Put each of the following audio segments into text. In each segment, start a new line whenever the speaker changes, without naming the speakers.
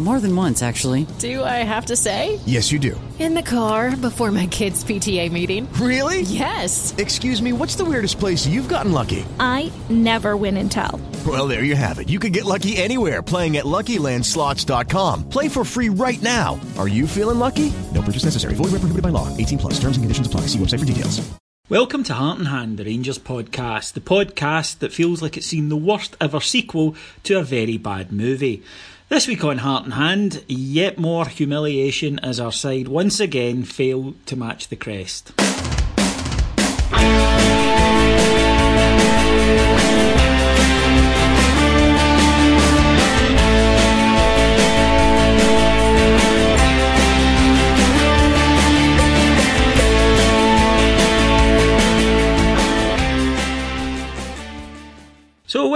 More than once, actually.
Do I have to say?
Yes, you do.
In the car before my kids' PTA meeting.
Really?
Yes.
Excuse me, what's the weirdest place you've gotten lucky?
I never win and tell.
Well, there you have it. You can get lucky anywhere playing at LuckyLandSlots.com. Play for free right now. Are you feeling lucky? No purchase necessary. Void where prohibited by law. 18 plus. Terms and conditions apply. See website for details.
Welcome to Heart and Hand, the Rangers podcast, the podcast that feels like it's seen the worst ever sequel to a very bad movie. This week on Heart and Hand, yet more humiliation as our side once again fail to match the crest.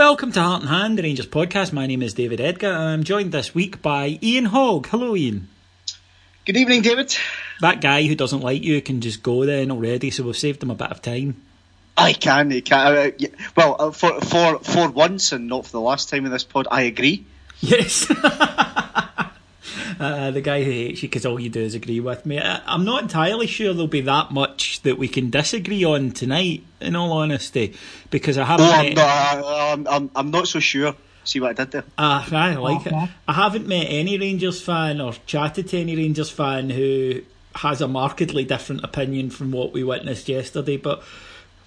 Welcome to Heart and Hand, the Rangers podcast. My name is David Edgar, and I'm joined this week by Ian Hogg. Hello, Ian.
Good evening, David.
That guy who doesn't like you can just go then already, so we've saved him a bit of time.
I can, I can. Uh. Well, uh, for for for once, and not for the last time in this pod, I agree.
Yes. Uh, the guy who hates you because all you do is agree with me. I, I'm not entirely sure there'll be that much that we can disagree on tonight, in all honesty, because I haven't.
Oh, I'm
met-
not, I- I'm, I'm, I'm not so sure. See what I did there?
Ah, I like it. I haven't met any Rangers fan or chatted to any Rangers fan who has a markedly different opinion from what we witnessed yesterday, but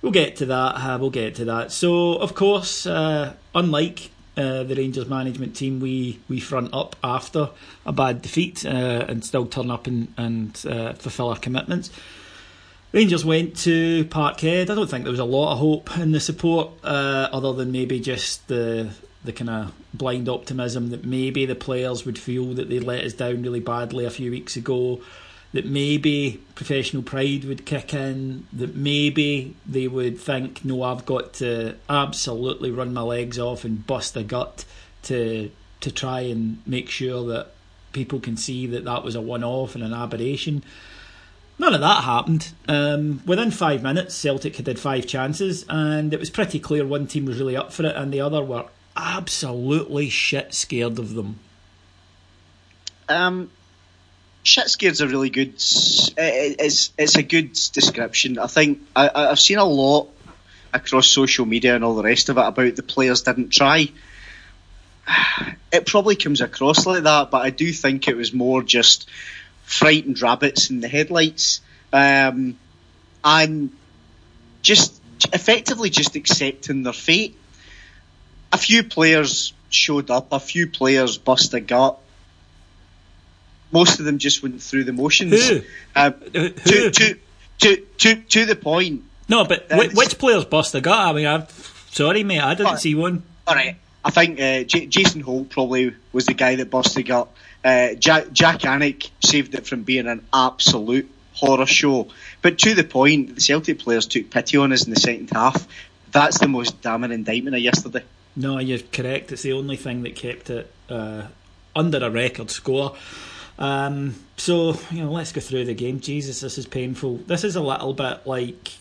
we'll get to that. Uh, we'll get to that. So, of course, uh, unlike uh, the Rangers management team, we, we front up after a bad defeat uh, and still turn up and, and uh, fulfil our commitments. Rangers went to Parkhead. I don't think there was a lot of hope in the support, uh, other than maybe just the the kind of blind optimism that maybe the players would feel that they let us down really badly a few weeks ago. That maybe professional pride would kick in. That maybe they would think, no, I've got to absolutely run my legs off and bust a gut to to try and make sure that people can see that that was a one off and an aberration. None of that happened. Um, within five minutes, Celtic had had five chances, and it was pretty clear one team was really up for it, and the other were absolutely shit scared of them.
Um, shit scared's a really good. it- It's it's a good description. I think I, I- I've seen a lot across social media and all the rest of it about the players didn't try. It probably comes across like that, but I do think it was more just frightened rabbits in the headlights, um, and just effectively just accepting their fate. A few players showed up, a few players bust a gut. Most of them just went through the motions.
Who?
Um,
Who?
to, to, to, to, to the point.
No, but wh-
That's-
which players bust a gut? I mean, I'm sorry, mate, I didn't see one.
All right. I think uh, J- Jason Holt probably was the guy that busted gut. Uh, Jack, Jak Alnwick saved it from being an absolute horror show. But to the point, the Celtic players took pity on us in the second half. That's the most damning indictment of yesterday.
No, you're correct. It's the only thing that kept it uh, under a record score. Um, so, you know, let's go through the game. Jesus, this is painful. This is a little bit like,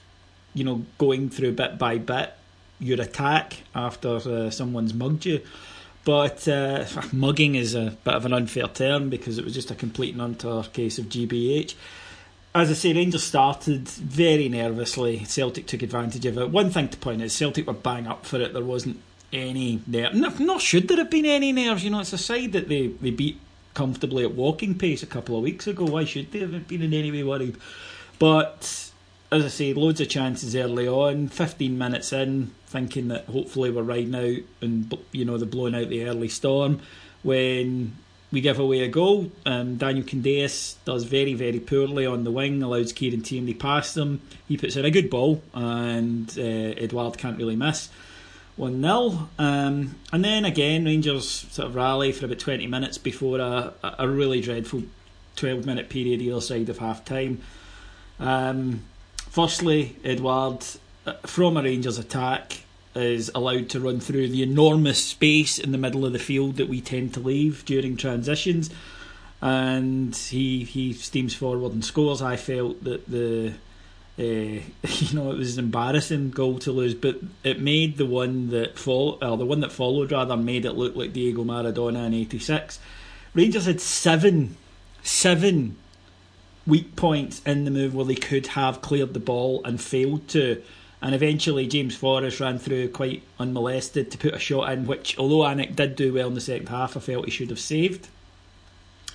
you know, going through bit by bit your attack after uh, someone's mugged you. But uh, mugging is a bit of an unfair term because it was just a complete and utter case of GBH. as I say, Rangers started very nervously. Celtic took advantage of it. One thing to point out: Celtic were bang up for it. There wasn't any nerve. Nor should there have been any nerves. You know, it's a side that they, they beat comfortably at walking pace a couple of weeks ago. Why should they have been in any way worried? But as I say, loads of chances early on. Fifteen minutes in, thinking that hopefully we're riding out and you know they're blowing out the early storm when we give away a goal. Um, Daniel Candeias does very, very poorly on the wing, allows Kieran Tierney past him. He puts in a good ball, and uh, Edouard can't really miss. 1 0. Um, and then again, Rangers sort of rally for about 20 minutes before a, a really dreadful 12 minute period either side of half time. Um, firstly, Edouard, uh, from a Rangers attack, is allowed to run through the enormous space in the middle of the field that we tend to leave during transitions. And he he steams forward and scores. I felt that the uh, you know it was an embarrassing goal to lose, but it made the one that follow, or the one that followed rather made it look like Diego Maradona in '86. Rangers had seven seven weak points in the move where they could have cleared the ball and failed to. And eventually, James Forrest ran through quite unmolested to put a shot in, which, although Alnwick did do well in the second half, I felt he should have saved.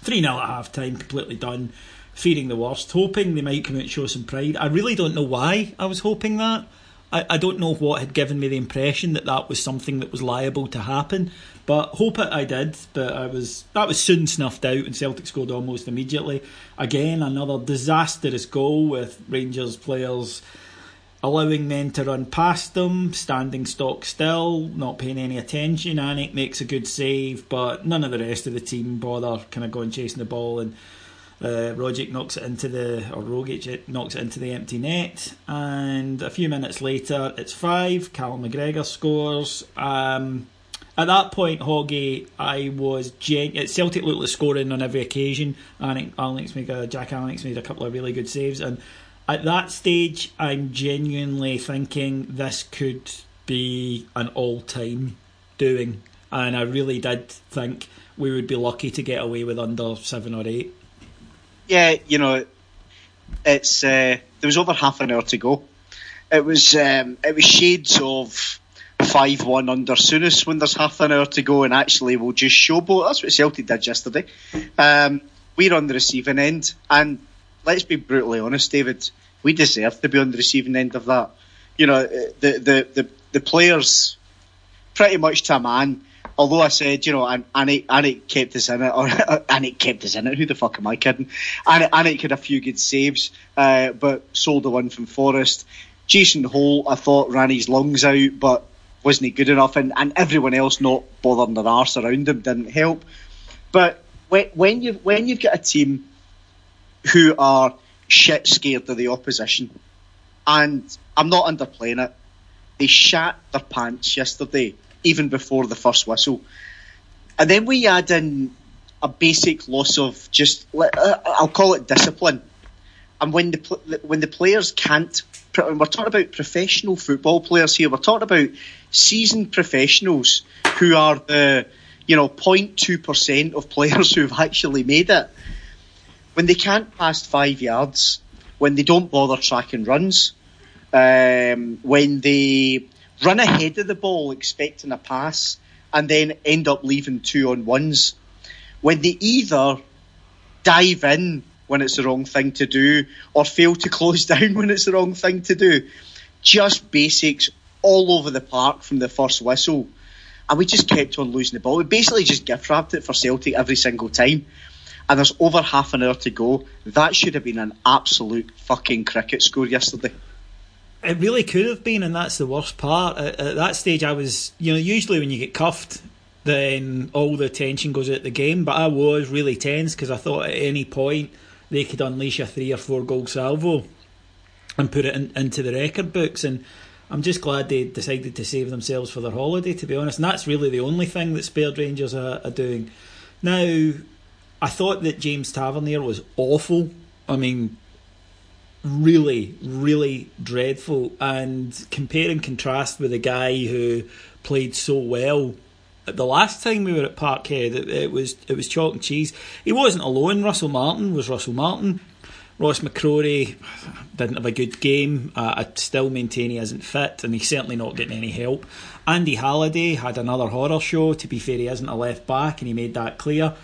3 0 at half time, completely done. Fearing the worst, hoping they might come out and show some pride. I really don't know why I was hoping that. I, I don't know what had given me the impression that that was something that was liable to happen. But hope it I did. But I was that was soon snuffed out, and Celtic scored almost immediately. Again, another disastrous goal with Rangers players allowing men to run past them, standing stock still, not paying any attention. Alnwick makes a good save, but none of the rest of the team bother kind of going chasing the ball and. Uh, Rogic knocks it into the, or Rogic knocks it into the empty net, and a few minutes later it's five. Callum McGregor scores. Um, at that point, Hoggy, I was gen- Celtic looked like scoring on every occasion. Alex made a, Jack Alex made a couple of really good saves, and at that stage, I'm genuinely thinking this could be an all time doing. And I really did think we would be lucky to get away with under seven or eight.
Yeah, you know, it's uh, there was over half an hour to go. It was um, it was shades of five one under Souness when there's half an hour to go, and actually we'll just showboat. That's what Celtic did yesterday. Um, we're on the receiving end, and let's be brutally honest, David. We deserve to be on the receiving end of that. You know, the the the, the players, pretty much to a man. Although I said, you know, Alnwick, Alnwick kept us in it, or Alnwick kept us in it. Who the fuck am I kidding? Alnwick, Alnwick had a few good saves, uh, but sold the one from Forrest. Jason Holt, I thought ran his lungs out, but wasn't he good enough? And, and everyone else not bothering their arse around him didn't help. But when, when you when you've got a team who are shit scared of the opposition. And I'm not underplaying it. They shat their pants yesterday, even before the first whistle. And then we add in a basic loss of just, uh, I'll call it discipline. And when the when the players can't, we're talking about professional football players here. We're talking about seasoned professionals who are the, you know, 0.2 percent of players who've actually made it when they can't pass five yards, when they don't bother tracking runs, um, when they run ahead of the ball expecting a pass and then end up leaving two on ones, when they either dive in when it's the wrong thing to do or fail to close down when it's the wrong thing to do. Just basics all over the park from the first whistle. And we just kept on losing the ball. We basically just gift wrapped it for Celtic every single time and there's over half an hour to go. That should have been an absolute fucking cricket score yesterday.
It really could have been, and that's the worst part. At, at, that stage, I was, you know, usually when you get cuffed, then all the tension goes out the game. But I was really tense because I thought at any point they could unleash a three or four goal salvo and put it in, into the record books. And I'm just glad they decided to save themselves for their holiday, to be honest. And that's really the only thing that spared Rangers are, are doing. Now, I thought that James Tavernier was awful. I mean, really, really dreadful. And compare and contrast with a guy who played so well the last time we were at Parkhead, it, it, was it was chalk and cheese. He wasn't alone. Russell Martin was Russell Martin, Ross McCrorie didn't have a good game. Uh, I still maintain he isn't fit, and he's certainly not getting any help. Andy Halliday had another horror show. To be fair, he isn't a left back, and he made that clear.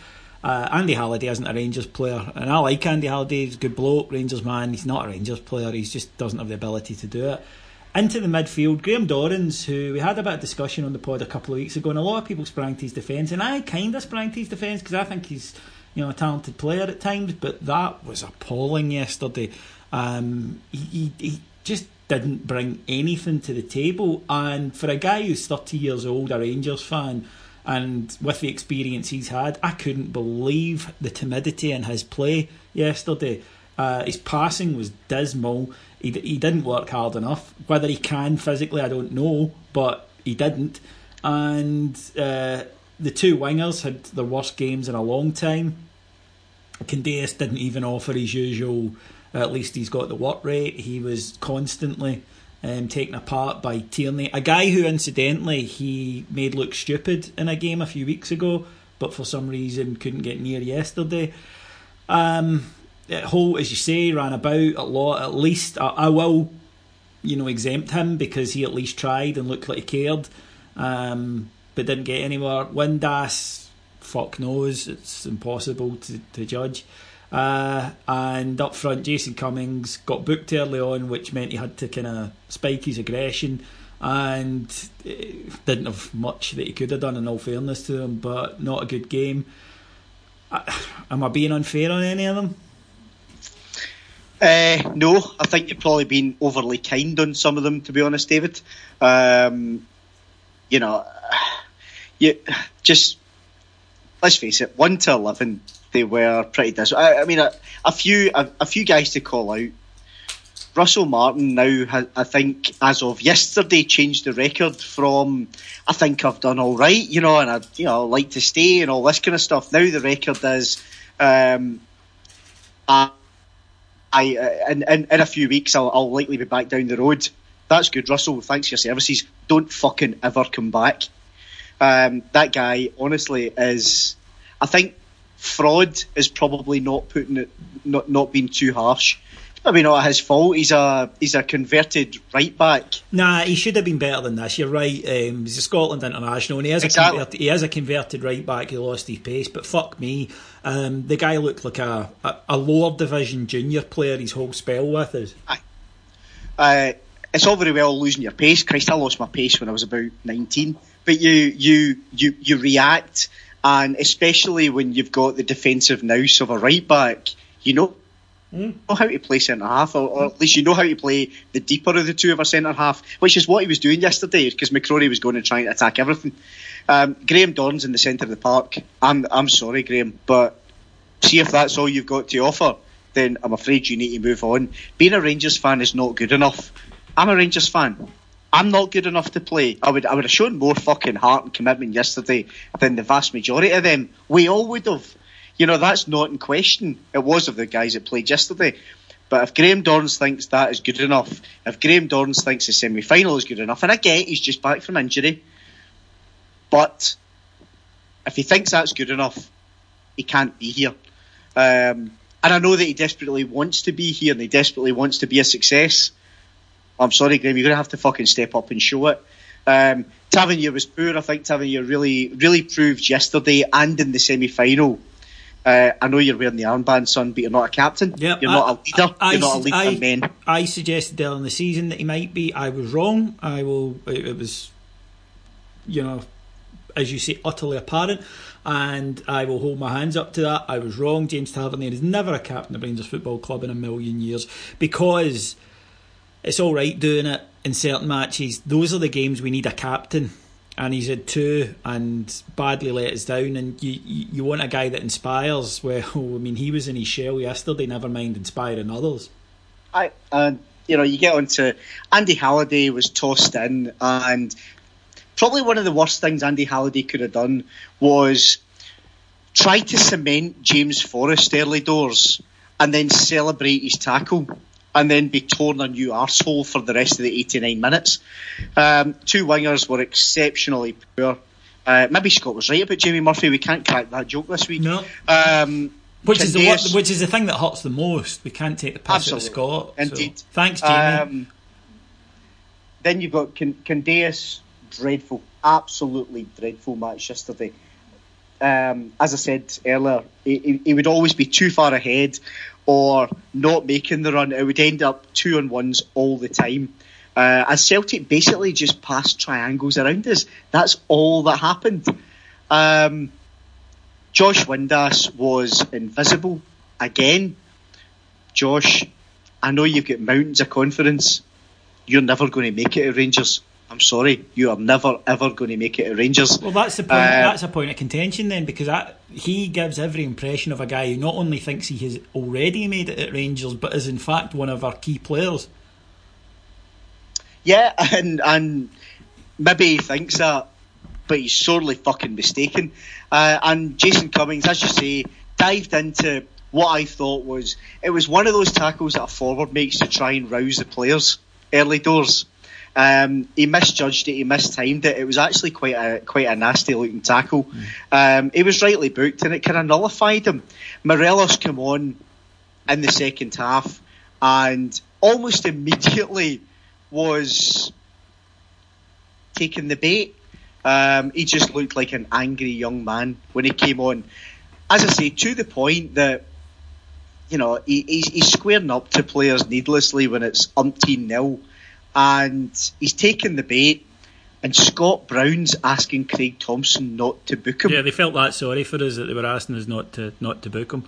Uh, Andy Halliday isn't a Rangers player, and I like Andy Halliday. He's a good bloke, Rangers man. He's not a Rangers player. He just doesn't have the ability to do it. Into the midfield, Graham Dorrans, who we had a bit of discussion on the pod a couple of weeks ago, and a lot of people sprang to his defence, and I kind of sprang to his defence because I think he's you know a talented player at times, but that was appalling yesterday. Um, he, he, he just didn't bring anything to the table, and for a guy who's thirty years old, a Rangers fan and with the experience he's had, I couldn't believe the timidity in his play yesterday. Uh, his passing was dismal. He, he didn't work hard enough. Whether he can physically, I don't know, but he didn't. And uh, the two wingers had their worst games in a long time. Candeias didn't even offer his usual, at least he's got the work rate. He was constantly um, taken apart by Tierney, a guy who incidentally he made look stupid in a game a few weeks ago, but for some reason couldn't get near yesterday. Um, Holt, as you say, ran about a lot. At least I, I, will, you know, exempt him because he at least tried and looked like he cared, um, but didn't get anywhere. Windass, fuck knows, it's impossible to, to judge. Uh, and up front, Jason Cummings got booked early on, which meant he had to kind of spike his aggression and didn't have much that he could have done, in all fairness to him, but not a good game. Am I being unfair on any of them?
Uh, no, I think you've probably been overly kind on some of them, to be honest, David. Um, you know, you just let's face it, one to eleven they were pretty dis. I, I mean, a, a few a, a, few guys to call out. Russell Martin now, ha, I think, as of yesterday, changed the record from I think I've done all right, you know, and I you know like to stay and all this kind of stuff. Now the record is, um, I, I uh, in, in, in a few weeks I'll, I'll likely be back down the road. That's good, Russell. Thanks for your services. Don't fucking ever come back. Um, that guy, honestly, is. I think fraud is probably not putting it, not not being too harsh. I mean, not his fault. He's a he's a converted right back.
Nah, he should have been better than this. You're right. Um, he's a Scotland international, and he is exactly. a converted, he is a converted right back. He lost his pace, but fuck me, um, the guy looked like a, a, a lower division junior player. His whole spell with us.
Aye. Uh, it's all very well losing your pace. Christ, I lost my pace when I was about nineteen. But you you you you react and especially when you've got the defensive nous of a right back, you know mm. know how to play centre half, or, or, at least you know how to play the deeper of the two of a centre half, which is what he was doing yesterday because McCrorie was going to try and attack everything. Um, Graham Dorrans in the centre of the park. I'm I'm sorry, Graham, but see if that's all you've got to offer, then I'm afraid you need to move on. Being a Rangers fan is not good enough. I'm a Rangers fan. I'm not good enough to play. I would I would have shown more fucking heart and commitment yesterday than the vast majority of them. We all would have. You know, that's not in question. It was of the guys that played yesterday. But if Graham Dorrans thinks that is good enough, if Graham Dorrans thinks the semi final is good enough, and I get he's just back from injury, but if he thinks that's good enough, he can't be here. Um, and I know that he desperately wants to be here and he desperately wants to be a success. I'm sorry, Graham, you're going to have to fucking step up and show it. Um, Tavernier was poor. I think Tavernier really, really proved yesterday and in the semi final. Uh, I know you're wearing the armband, son, but you're not a captain.
Yep,
you're I, not a leader. I, you're not a leader
I,
of men.
I suggested early in the season that he might be. I was wrong. I will. It, it was, you know, as you say, utterly apparent. And I will hold my hands up to that. I was wrong. James Tavernier is never a captain of Rangers Football Club in a million years because it's all right doing it in certain matches. Those are the games we need a captain, and he's had two and badly let us down. And you you want a guy that inspires. Well, I mean, he was in his shell yesterday. Never mind inspiring others.
I and you know you get onto Andy Halliday was tossed in, and probably one of the worst things Andy Halliday could have done was try to cement James Forrest early doors and then celebrate his tackle and then be torn a new arsehole for the rest of the 89 minutes. Um, two wingers were exceptionally poor. Uh, maybe Scott was right about Jamie Murphy. We can't crack that joke this week.
No.
Um,
Which is the what, which is the thing that hurts the most. We can't take the piss out of. Scott. so-
Indeed.
Thanks, Jamie.
Um, then you've got Can- Candeias, dreadful, absolutely dreadful match yesterday. Um, as I said earlier, he, he- he would always be too far ahead or not making the run. It would end up two on ones all the time. Uh, as Celtic basically just passed triangles around us. That's all that happened. Um, Josh Windass was invisible again. Josh, I know you've got mountains of confidence. You're never going to make it at Rangers. I'm sorry, you are never ever going to make it at Rangers.
Well, that's the point.
Uh,
that's a point of contention then, because that, he gives every impression of a guy who not only thinks he has already made it at Rangers, but is in fact one of our key players.
Yeah, and and maybe he thinks that, but he's sorely fucking mistaken. Uh, and Jason Cummings, as you say, dived into what I thought was it was one of those tackles that a forward makes to try and rouse the players early doors. Um, he misjudged it. He mistimed it. It was actually quite a quite a nasty looking tackle. Um, he was rightly booked, and it kind of nullified him. Morelos came on in the second half, and almost immediately was taking the bait. Um, he just looked like an angry young man when he came on. As I say, to the point that you know he, he's, he's squaring up to players needlessly when it's umpteen nil, and he's taking the bait. And Scott Brown's asking Craig Thomson not to book him.
Yeah, they felt that sorry for us that they were asking us not to not to book him.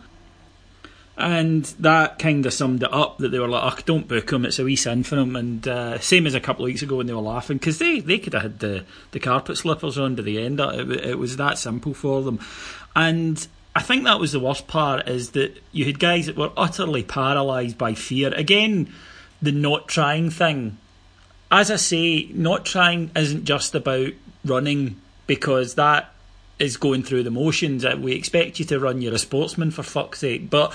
And that kind of summed it up that they were like, oh, don't book him, it's a wee sin for him. And uh, same as a couple of weeks ago when they were laughing, because they, they could have had the, the carpet slippers on to the end. It, it was that simple for them. And I think that was the worst part, is that you had guys that were utterly paralysed by fear. Again, the not trying thing as I say, not trying isn't just about running because that is going through the motions. Uh, We expect you to run. You're a sportsman for fuck's sake, but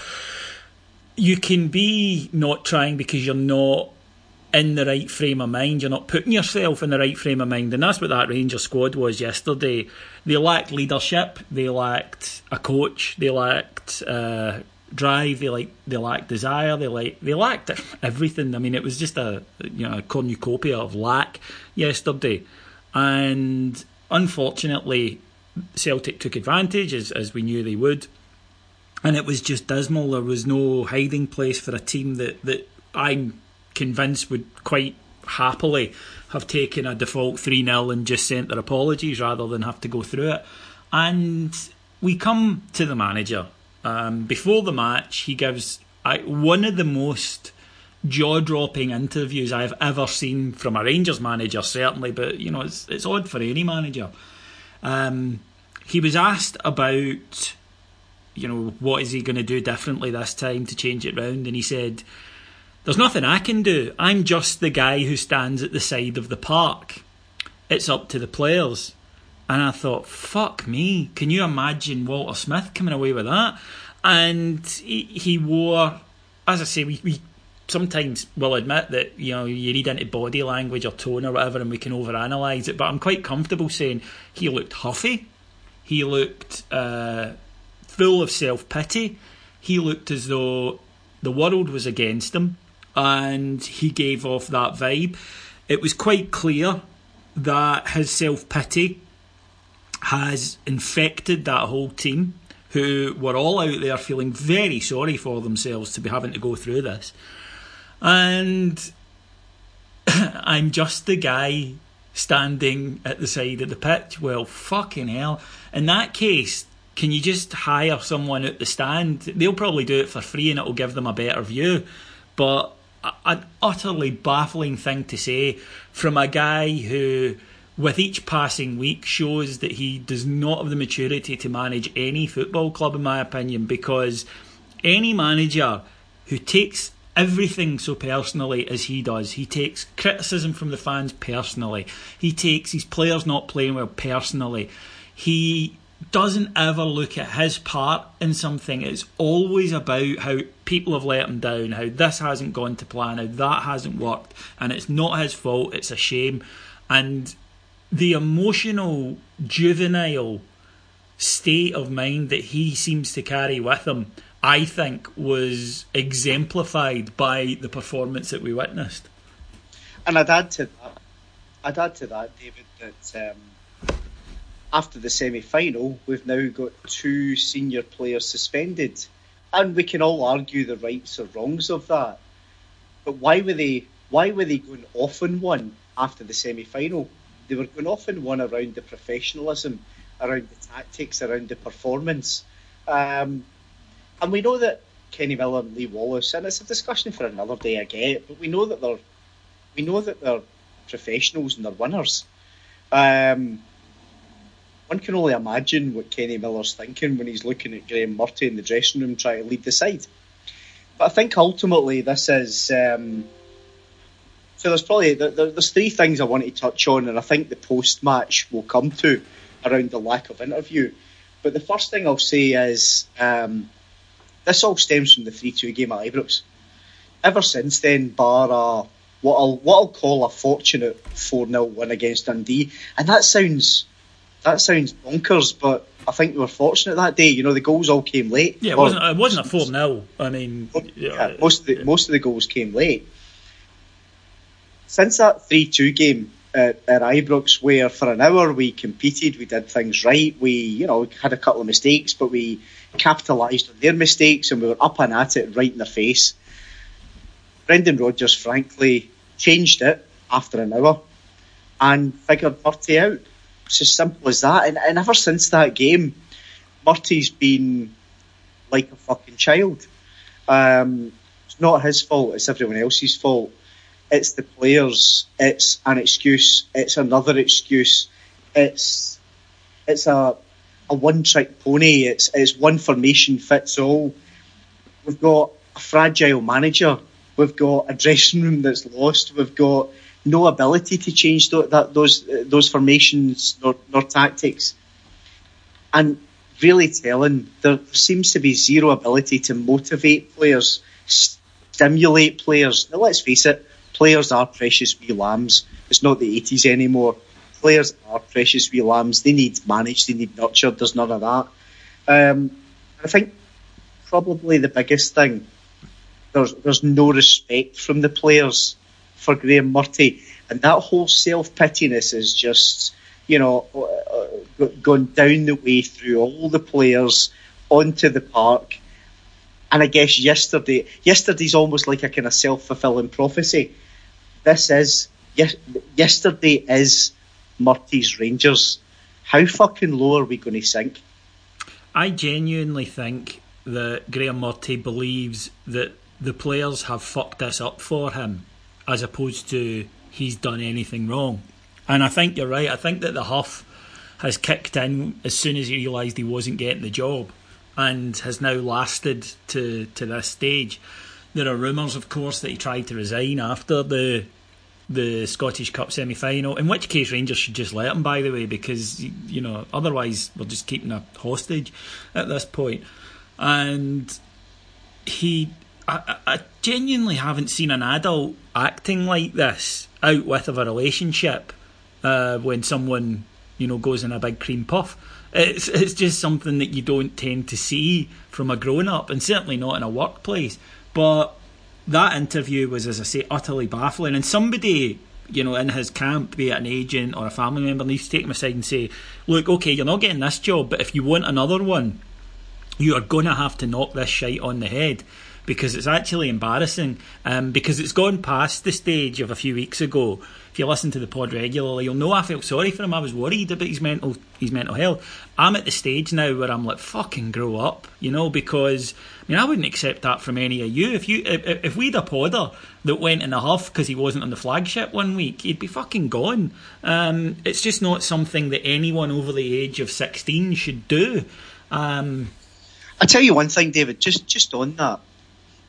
you can be not trying because you're not in the right frame of mind. You're not putting yourself in the right frame of mind, and that's what that Ranger squad was yesterday. They lacked leadership. They lacked a coach. They lacked uh, drive. They like they lacked desire. They like they lacked everything. I mean, it was just a you know a cornucopia of lack yesterday, and unfortunately, Celtic took advantage as as we knew they would and it was just dismal. There was no hiding place for a team that, that I'm convinced would quite happily have taken a default 3 0 and just sent their apologies rather than have to go through it. And we come to the manager. Um, before the match, he gives I, one of the most jaw dropping interviews I've ever seen from a Rangers manager, certainly, but you know, it's, it's odd for any manager. Um, he was asked about you know, what is he going to do differently this time to change it round? And he said, There's nothing I can do. I'm just the guy who stands at the side of the park. It's up to the players. And I thought, fuck me. Can you imagine Walter Smith coming away with that? And he, he wore, as I say, we, we sometimes will admit that, you know, you read into body language or tone or whatever and we can overanalyze it, but I'm quite comfortable saying he looked huffy. He looked uh, full of self pity. He looked as though the world was against him, and he gave off that vibe. It was quite clear that his self pity has infected that whole team, who were all out there feeling very sorry for themselves to be having to go through this. And I'm just the guy standing at the side of the pitch. Well, fucking hell. In that case, can you just hire someone at the stand? They'll probably do it for free and it'll give them a better view. But an utterly baffling thing to say from a guy who, with each passing week, shows that he does not have the maturity to manage any football club, in my opinion, because any manager who takes everything so personally as he does. He takes criticism from the fans personally. He takes his players not playing well personally. He doesn't ever look at his part in something. It's always about how people have let him down, how this hasn't gone to plan, how that hasn't worked, and it's not his fault. It's a shame. And the emotional, juvenile state of mind that he seems to carry with him I think, was exemplified by the performance that we witnessed.
And I'd add to that, I'd add to that, David, that um, after the semi-final, we've now got two senior players suspended, and we can all argue the rights or wrongs of that. But why were they? Why were they going off on one after the semi-final? They were going off on one around the professionalism, around the tactics, around the performance. Um, and we know that Kenny Miller and Lee Wallace, and it's a discussion for another day, I but we know that they're we know that they're professionals and they're winners. Um, one can only imagine what Kenny Miller's thinking when he's looking at Graeme Murty in the dressing room trying to lead the side. But I think ultimately this is. Um, so there's probably there's three things I want to touch on, and I think the post match will come to around the lack of interview. But the first thing I'll say is um, this all stems from the three two game at Ibrox. Ever since then, bar a what I'll what I'll call a fortunate four 0 win against Dundee, and that sounds that sounds bonkers, but I think we were fortunate that day. You know, the goals all came late.
Yeah, it wasn't it wasn't a four 0 I mean,
yeah, most of the most of the goals came late. Since that three two game at, at Ibrox, where for an hour we competed, we did things right. We you know had a couple of mistakes, but we capitalised on their mistakes, and we were up and at it right in the face. Brendan Rodgers, frankly, changed it after an hour and figured Murty out. It's as simple as that. And, and ever since that game, Murty's been like a fucking child. Um, it's not his fault, it's everyone else's fault. It's the players, it's an excuse, it's another excuse, it's it's a a one trick pony, it's it's one formation fits all. We've got a fragile manager We've got a dressing room that's lost. We've got no ability to change th- that, those those formations nor, nor tactics. And really telling, there seems to be zero ability to motivate players, stimulate players. Now, let's face it, players are precious wee lambs. It's not the 80s anymore. Players are precious wee lambs. They need managed, they need nurtured. There's none of that. Um, I think probably the biggest thing there's there's no respect from the players for Graeme Murty, and that whole self pityness is just you know uh, uh down the way through all the players onto the park. And I guess yesterday, yesterday's almost like a kind of self fulfilling prophecy. This is yes, yesterday is Murty's Rangers. How fucking low are we going to sink?
I genuinely think that Graeme Murty believes that the players have fucked this up for him as opposed to he's done anything wrong. And I think you're right. I think that the huff has kicked in as soon as he realised he wasn't getting the job and has now lasted to, to this stage. There are rumours, of course, that he tried to resign after the the Scottish Cup semi final, in which case Rangers should just let him, by the way, because, you know, otherwise we're just keeping a hostage at this point. And he I, I genuinely haven't seen an adult acting like this out with of a relationship uh, when someone you know goes in a big cream puff. It's it's just something that you don't tend to see from a grown up, and certainly not in a workplace. But that interview was, as I say, utterly baffling. And somebody, you know, in his camp, be it an agent or a family member, needs to take him aside and say, "Look, okay, you're not getting this job, but if you want another one, you are going to have to knock this shite on the head." because it's actually embarrassing. Um, because it's gone past the stage of a few weeks ago. If you listen to the pod regularly, you'll know I felt sorry for him. I was worried about his mental his mental health. I'm at the stage now where I'm like, fucking grow up, you know, because mean I wouldn't accept that from any of you. If you if, if we'd a podder that went in a huff because he wasn't on the flagship one week, he'd be fucking gone. Um, it's just not something that anyone over the age of sixteen should do. Um,
I tell you one thing, David. Just just on that,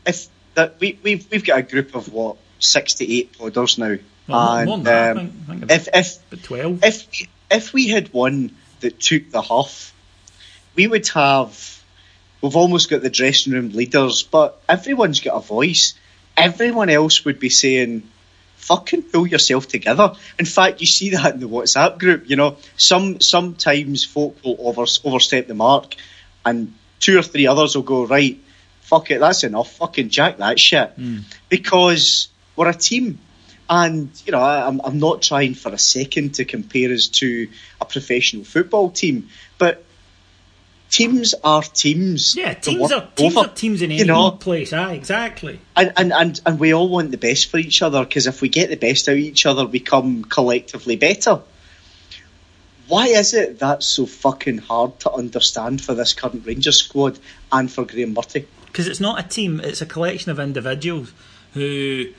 if that we we've we've got a group of what six to eight podders now,
well, and um, I think, I think
if if
twelve,
if if we had one that took the huff, we would have. We've almost got the dressing room leaders, but everyone's got a voice. Everyone else would be saying, fucking pull yourself together. In fact, you see that in the WhatsApp group. You know, some sometimes folk will over, overstep the mark, and two or three others will go right fuck it, that's enough. Fucking jack that shit. Hmm. Because we're a team. And, you know, I, I'm, I'm not trying for a second to compare us to a professional football team, but teams are teams.
Yeah, teams are teams
over,
are teams in any
you know,
place. Ah, exactly.
and, and, and, and we all want the best for each other because if we get the best out of each other, we come collectively better. Why is it that's so fucking hard to understand for this current Rangers squad and for Graeme Murty?
because it's not a team; it's a collection of individuals who,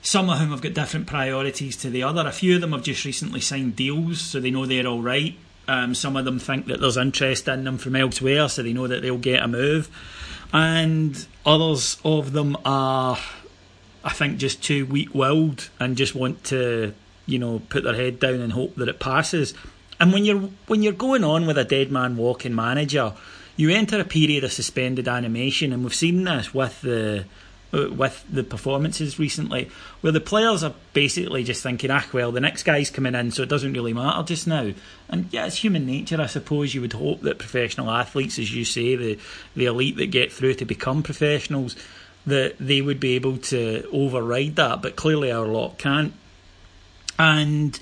some of whom have got different priorities to the other. A few of them have just recently signed deals, so they know they're all right. Um, some of them think that there's interest in them from elsewhere, so they know that they'll get a move, and others of them are, I think, just too weak-willed and just want to, you know, put their head down and hope that it passes. And when you're when you're going on with a dead man walking manager, you enter a period of suspended animation, and we've seen this with the with the performances recently, where the players are basically just thinking, ah, well, the next guy's coming in, so it doesn't really matter just now. And yeah, it's human nature, I suppose. You would hope that professional athletes, as you say, the the elite that get through to become professionals, that they would be able to override that, but clearly our lot can't. And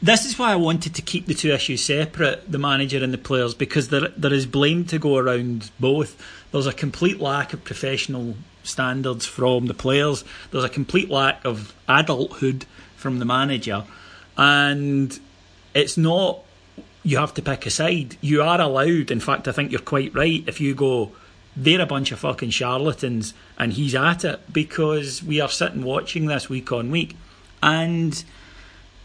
this is why I wanted to keep the two issues separate, the manager and the players, because there there is blame to go around both. There's a complete lack of professional standards from the players. There's a complete lack of adulthood from the manager, and it's not. You have to pick a side. You are allowed. In fact, I think you're quite right. If you go, they're a bunch of fucking charlatans, and he's at it because we are sitting watching this week on week, and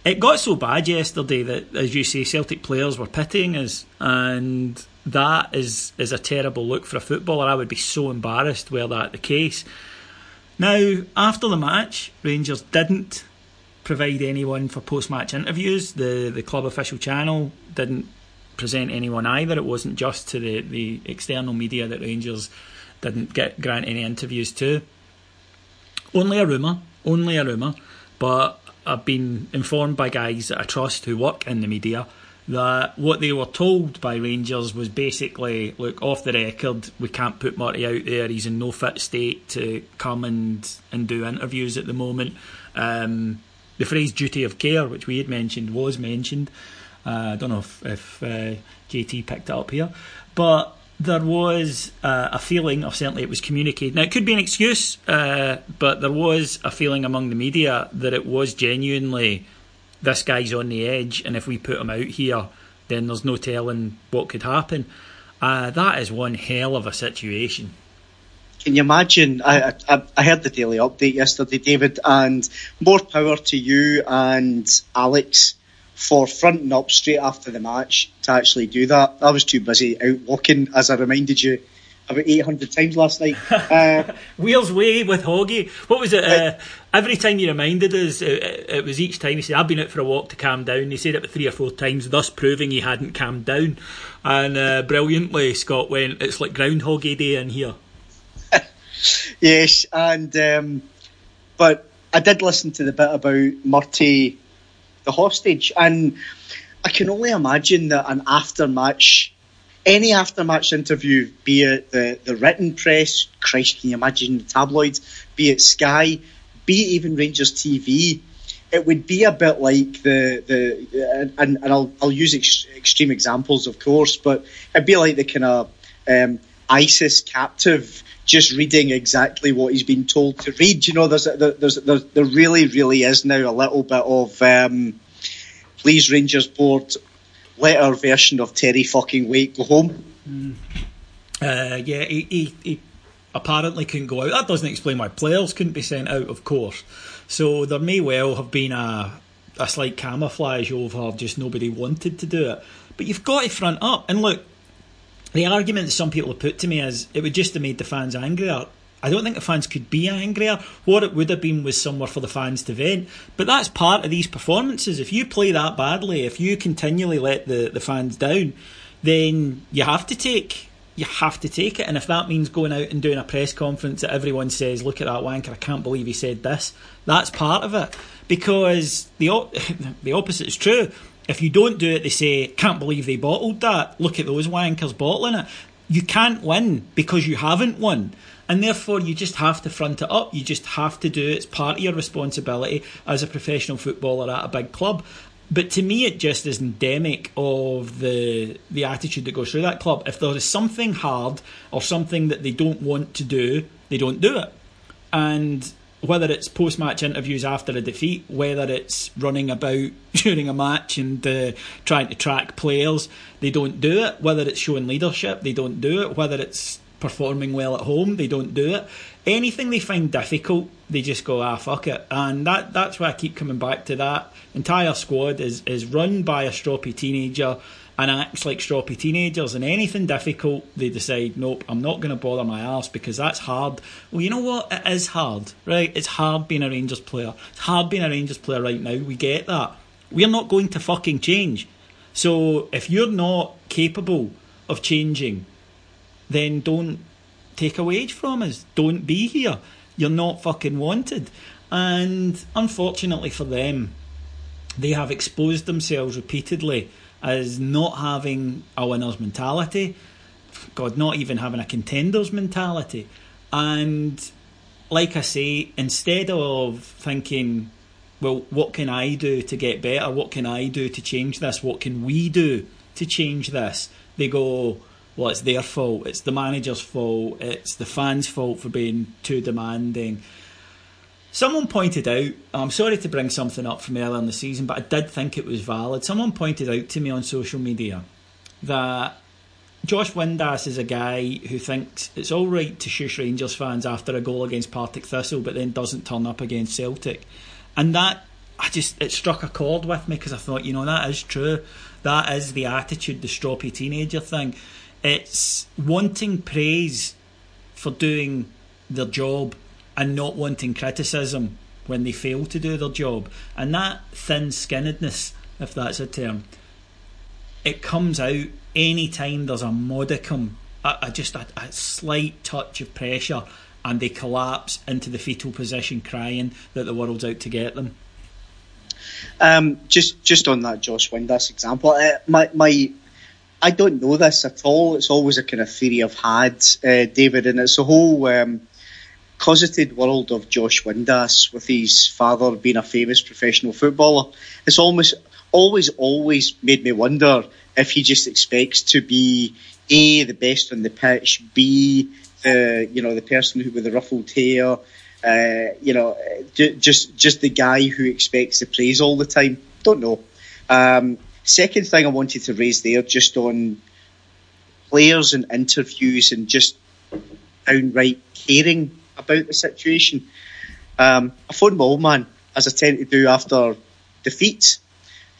it got so bad yesterday that, as you say, Celtic players were pitying us, and that is is a terrible look for a footballer. I would be so embarrassed were that the case. Now, after the match, Rangers didn't provide anyone for post match interviews. The the club official channel didn't present anyone either. It wasn't just to the, the external media that Rangers didn't get grant any interviews to. Only a rumour, only a rumour, but I've been informed by guys that I trust who work in the media that what they were told by Rangers was basically, look, off the record, we can't put Murty out there. He's in no fit state to come and, and do interviews at the moment. Um, the phrase duty of care, which we had mentioned, was mentioned. Uh, I don't know if, if uh, JT picked it up here. But there was uh, a feeling, or certainly it was communicated. Now, it could be an excuse, uh, but there was a feeling among the media that it was genuinely this guy's on the edge, and if we put him out here, then there's no telling what could happen. Uh, that is one hell of a situation.
Can you imagine? I, I I heard the daily update yesterday, David, and more power to you and Alex for fronting up straight after the match to actually do that. I was too busy out walking, as I reminded you about 800 times last night. Uh,
Wheels way with Hoggy. What was it? Uh, every time you reminded us, it, it was each time he said, I've been out for a walk to calm down. He said it three or four times, thus proving he hadn't calmed down. And uh, brilliantly, Scott went, It's like Groundhoggy Day in here.
yes, and um, but I did listen to the bit about Murty, the hostage, and I can only imagine that an after match, any after match interview, be it the, the written press, Christ, can you imagine the tabloids, be it Sky, be it even Rangers TV, it would be a bit like the the and, and I'll I'll use ex- extreme examples, of course, but it'd be like the kind of um, ISIS captive just reading exactly what he's been told to read. You know, there's there's, there's there really really is now a little bit of um, please Rangers board let our version of Terry fucking Waite go home.
Uh, yeah, he, he, he apparently couldn't go out. That doesn't explain why players couldn't be sent out, of course. So there may well have been a, a slight camouflage over just nobody wanted to do it. But you've got to front up. And look, the argument that some people have put to me is it would just have made the fans angrier. I don't think the fans could be angrier. What it would have been was somewhere for the fans to vent. But that's part of these performances. If you play that badly, if you continually let the, the fans down, then you have to take you have to take it. And if that means going out and doing a press conference that everyone says, "Look at that wanker! I can't believe he said this," that's part of it. Because the the opposite is true. If you don't do it, they say, "Can't believe they bottled that. Look at those wankers bottling it." you can't win because you haven't won. And therefore, you just have to front it up. You just have to do it. It's part of your responsibility as a professional footballer at a big club. But to me, it just is endemic of the the attitude that goes through that club. If there is something hard or something that they don't want to do, they don't do it. And whether it's post match interviews after a defeat, whether it's running about during a match and uh, trying to track players, they don't do it. Whether it's showing leadership, they don't do it. Whether it's performing well at home, they don't do it. Anything they find difficult, they just go, ah, fuck it. And that that's why I keep coming back to that. Entire squad is, is run by a stroppy teenager and acts like stroppy teenagers. And anything difficult, they decide, nope, I'm not going to bother my ass because that's hard. Well, you know what? It is hard, right? It's hard being a Rangers player. It's hard being a Rangers player right now. We get that. We're not going to fucking change. So if you're not capable of changing, then don't take a wage from us. Don't be here. You're not fucking wanted. And unfortunately for them, they have exposed themselves repeatedly as not having a winner's mentality, God, not even having a contender's mentality. And like I say, instead of thinking, well, what can I do to get better? What can I do to change this? What can we do to change this? They go, well, it's their fault. It's the manager's fault. It's the fans' fault for being too demanding. Someone pointed out, I'm sorry to bring something up from earlier in the season, but I did think it was valid. Someone pointed out to me on social media that Josh Windass is a guy who thinks it's all right to shush Rangers fans after a goal against Partick Thistle, but then doesn't turn up against Celtic. And that, I just, it struck a chord with me because I thought, you know, that is true. That is the attitude, the stroppy teenager thing. It's wanting praise for doing their job and not wanting criticism when they fail to do their job. And that thin skinnedness, if that's a term, it comes out any time there's a modicum, a, a just a, a slight touch of pressure, and they collapse into the fetal position, crying that the world's out to get them.
Um, just just on that Josh Windass example, uh, my my I don't know this at all. It's always a kind of theory I've had, uh, David, and it's a whole um, closeted world of Josh Windass with his father being a famous professional footballer. It's almost always always made me wonder if he just expects to be a the best on the pitch, b the you know the person who with the ruffled hair, uh, you know, just just the guy who expects the praise all the time. Don't know. Um, second thing I wanted to raise there, just on players and interviews and just downright caring about the situation. Um, I phoned my old man, as I tend to do after defeats.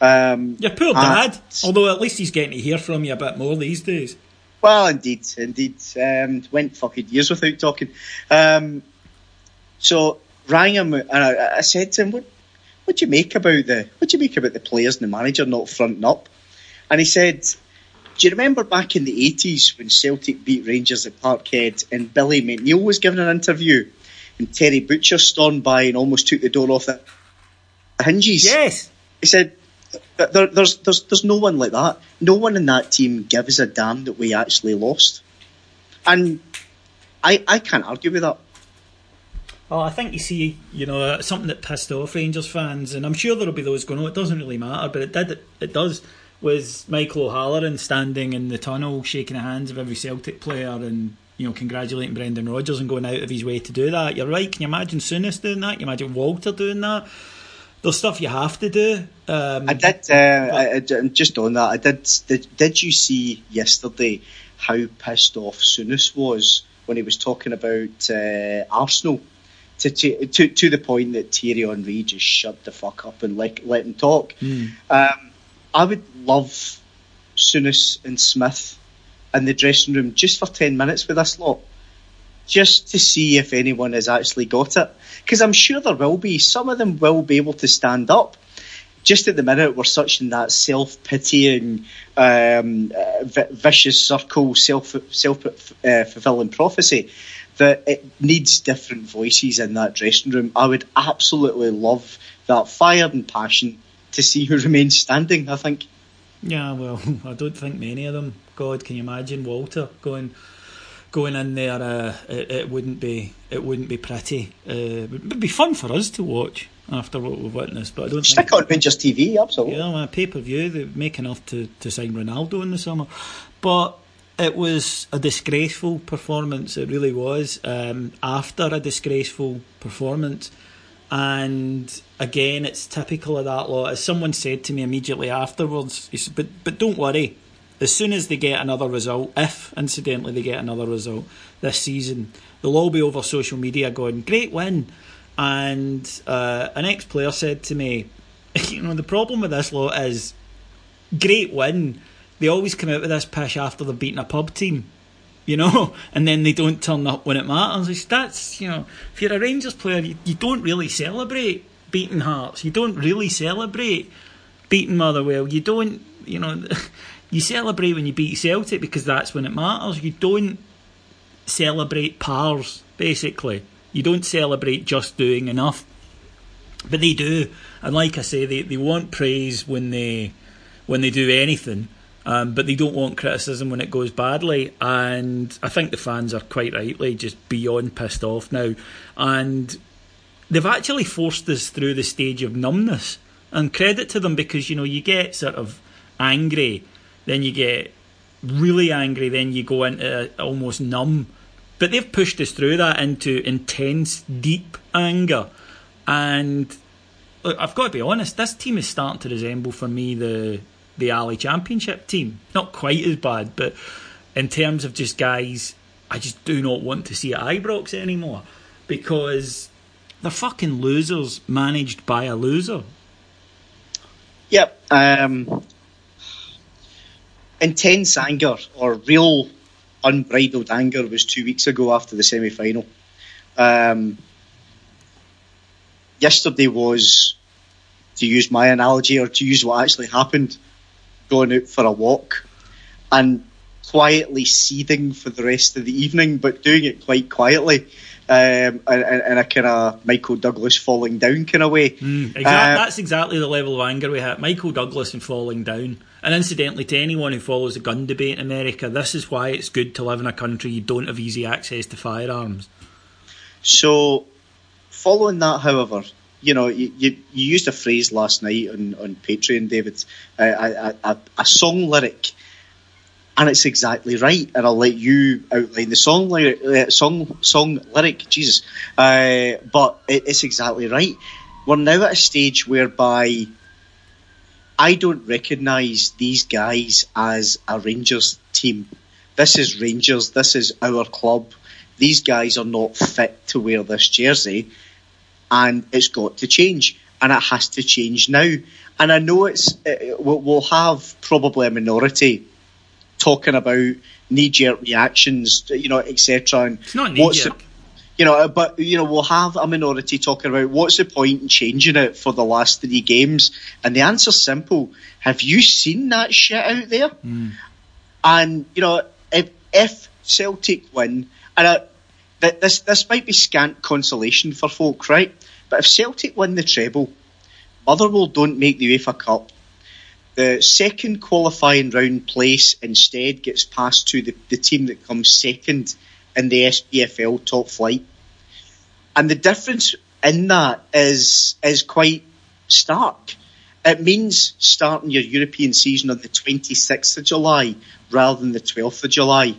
Um,
Your poor dad. Although at least he's getting to hear from you a bit more these days.
Well, indeed, indeed. Um, went fucking years without talking. Um, so rang him and I, I, said to him, "What, what do you make about the what do you make about the players and the manager not fronting up?" And he said, do you remember back in the 80s when Celtic beat Rangers at Parkhead and Billy McNeill was giving an interview and Terry Butcher stormed by and almost took the door off the hinges?
Yes.
He said, there, there's, there's, there's no one like that. No one in that team gives a damn that we actually lost. And I, I can't argue with that.
Oh, I think you see, you know, uh, something that pissed off Rangers fans, and I'm sure there'll be those going, "Oh, it doesn't really matter," but it did. It, it does was Michael O'Halloran standing in the tunnel, shaking the hands of every Celtic player and you know congratulating Brendan Rodgers and going out of his way to do that. You're right. Can you imagine Souness doing that? Can you imagine Walter doing that? There's stuff you have to do. Um,
I did. Uh, I, I, just on that, I did, did. Did you see yesterday how pissed off Souness was when he was talking about uh, Arsenal? To, to, to, the point that Thierry Henry just shut the fuck up and let, let him talk.
Mm.
Um, I would love Souness and Smith in the dressing room just for 10 minutes with this lot. Just to see if anyone has actually got it. Because I'm sure there will be. Some of them will be able to stand up. Just at the minute, we're such in that self pitying, um, uh, vicious circle, self self uh, fulfilling prophecy that it needs different voices in that dressing room. I would absolutely love that fire and passion to see who remains standing, I think.
Yeah, well, I don't think many of them. God, can you imagine Walter going going in there? Uh, it, it wouldn't be it wouldn't be pretty. Uh, it would be fun for us to watch after what we've witnessed, but I don't
Stick
think.
on Rangers TV, absolutely.
Yeah, well, pay per view they make enough to to sign Ronaldo in the summer, but. It was a disgraceful performance. It really was. Um, after a disgraceful performance, and again, it's typical of that lot. As someone said to me immediately afterwards, he said, "But but don't worry. As soon as they get another result, if incidentally they get another result this season, they'll all be over social media going, "Great win." And uh, an ex-player said to me, "You know, the problem with this lot is, great win. They always come out with this pish after they've beaten a pub team." you know, and then they don't turn up when it matters. It's, that's, you know, if you're a Rangers player, you, you don't really celebrate beating Hearts. You don't really celebrate beating Motherwell. You don't, you know, you celebrate when you beat Celtic because that's when it matters. You don't celebrate pars, basically. You don't celebrate just doing enough. But they do. And like I say, they, they want praise when they when they do anything. Um, but they don't want criticism when it goes badly, and I think the fans are quite rightly just beyond pissed off now. And they've actually forced us through the stage of numbness, and credit to them because you know you get sort of angry, then you get really angry, then you go into almost numb. But they've pushed us through that into intense, deep anger, and look, I've got to be honest. This team is starting to resemble for me the the Ally Championship team. Not quite as bad, but in terms of just guys, I just do not want to see at Ibrox anymore because they're fucking losers managed by a loser.
Yep. Um, intense anger or real unbridled anger was two weeks ago after the semi final. Um, yesterday was, to use my analogy or to use what actually happened, going out for a walk and quietly seething for the rest of the evening, but doing it quite quietly. Um, in, a kind of Michael Douglas falling down kind of way.
Exactly,
Uh,
that's exactly the level of anger we had. Michael Douglas and falling down. And incidentally, to anyone who follows the gun debate in America, this is why it's good to live in a country you don't have easy access to firearms.
So, following that, however, you know, you, you, you used a phrase last night on, on Patreon, David, a, a, a song lyric, and it's exactly right. And I'll let you outline the song lyric, uh, song song lyric, Jesus. Uh, but it, it's exactly right. We're now at a stage whereby I don't recognise these guys as a Rangers team. This is Rangers. This is our club. These guys are not fit to wear this jersey, and it's got to change, and it has to change now. And I know it's uh, we'll, have probably a minority talking about knee-jerk reactions, you know, etc. And
It's not
what's the-
knee-jerk.
you know, but you know, we'll have a minority talking about what's the point in changing it for the last three games, and the answer's simple: Have you seen that shit out there? And you know, if if Celtic win, and I, th- this this might be scant consolation for folk, right? But if Celtic win the treble, Motherwell don't make the UEFA Cup. The second qualifying round place instead gets passed to the, the team that comes second in the SPFL top flight. And the difference in that is is quite stark. It means starting your European season on the 26th of July rather than the 12th of July.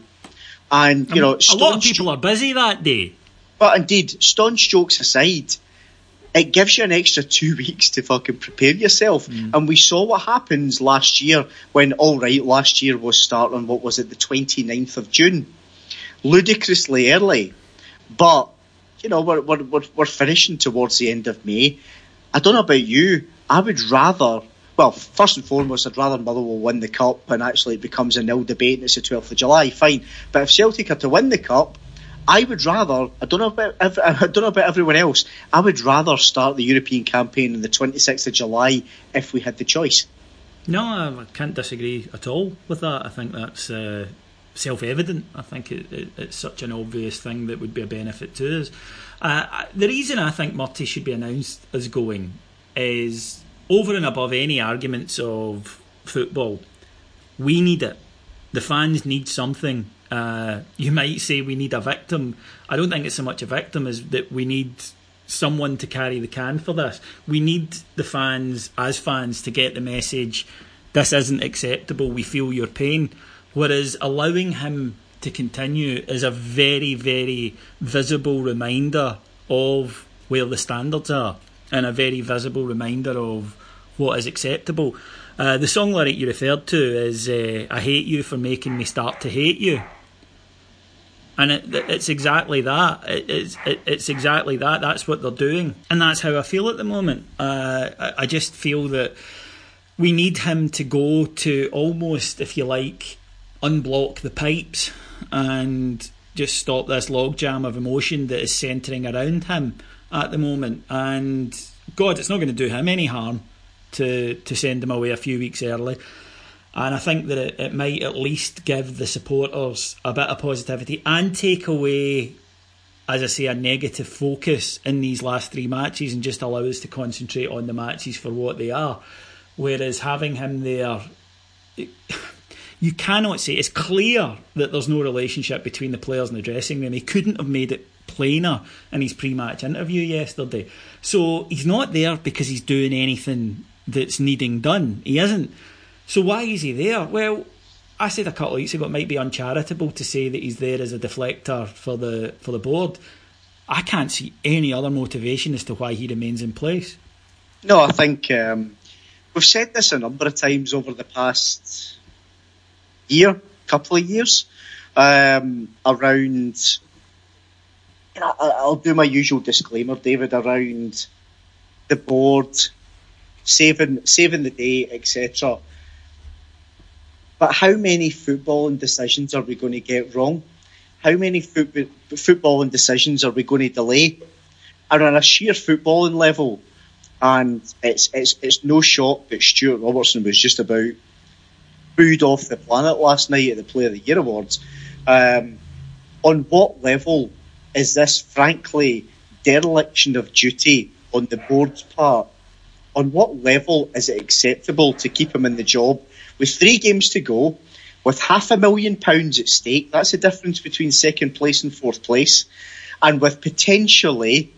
And, you know,
a lot of people are busy that day.
but indeed, staunch jokes aside, it gives you an extra two weeks to fucking prepare yourself. Mm. And we saw what happens last year when, all right, last year was starting what was it, the 29th of June. Ludicrously early. But, you know, we're, we're, we're, we're finishing towards the end of May. I don't know about you. I would rather, well, first and foremost, I'd rather Motherwell win the cup and actually it becomes a nil debate and it's the 12th of July. Fine. But if Celtic are to win the cup, I would rather. I don't know about. I don't know about everyone else. I would rather start the European campaign on the 26th of July if we had the choice.
No, I can't disagree at all with that. I think that's uh, self-evident. I think it, it, it's such an obvious thing that would be a benefit to us. Uh, the reason I think Murty should be announced as going is over and above any arguments of football. We need it. The fans need something. Uh, you might say we need a victim. I don't think it's so much a victim as that we need someone to carry the can for this. We need the fans, as fans, to get the message this isn't acceptable, we feel your pain. Whereas allowing him to continue is a very, very visible reminder of where the standards are and a very visible reminder of what is acceptable. Uh, the song lyric you referred to is uh, I hate you for making me start to hate you. And it, it's exactly that. It, it's, it, it's exactly that. That's what they're doing. And that's how I feel at the moment. Uh, I, I just feel that we need him to go to almost, if you like, unblock the pipes and just stop this logjam of emotion that is centering around him at the moment. And God, it's not going to do him any harm to to send him away a few weeks early. And I think that it, it might at least give the supporters a bit of positivity and take away, as I say, a negative focus in these last three matches and just allow us to concentrate on the matches for what they are. Whereas having him there, you cannot say it's clear that there's no relationship between the players and the dressing room. He couldn't have made it plainer in his pre-match interview yesterday. So he's not there because he's doing anything that's needing done. He isn't. So why is he there? Well, I said a couple of weeks ago it might be uncharitable to say that he's there as a deflector for the for the board. I can't see any other motivation as to why he remains in place.
No, I think um, we've said this a number of times over the past year, couple of years, um, around. I'll do my usual disclaimer, David, around the board saving saving the day, etc. But how many footballing decisions are we going to get wrong? How many foot- footballing decisions are we going to delay? And on a sheer footballing level, and it's it's it's no shock that Stewart Robertson was just about booed off the planet last night at the Player of the Year awards. Um, on what level is this, frankly, dereliction of duty on the board's part? On what level is it acceptable to keep him in the job with three games to go, with half a million pounds at stake? That's the difference between second place and fourth place, and with potentially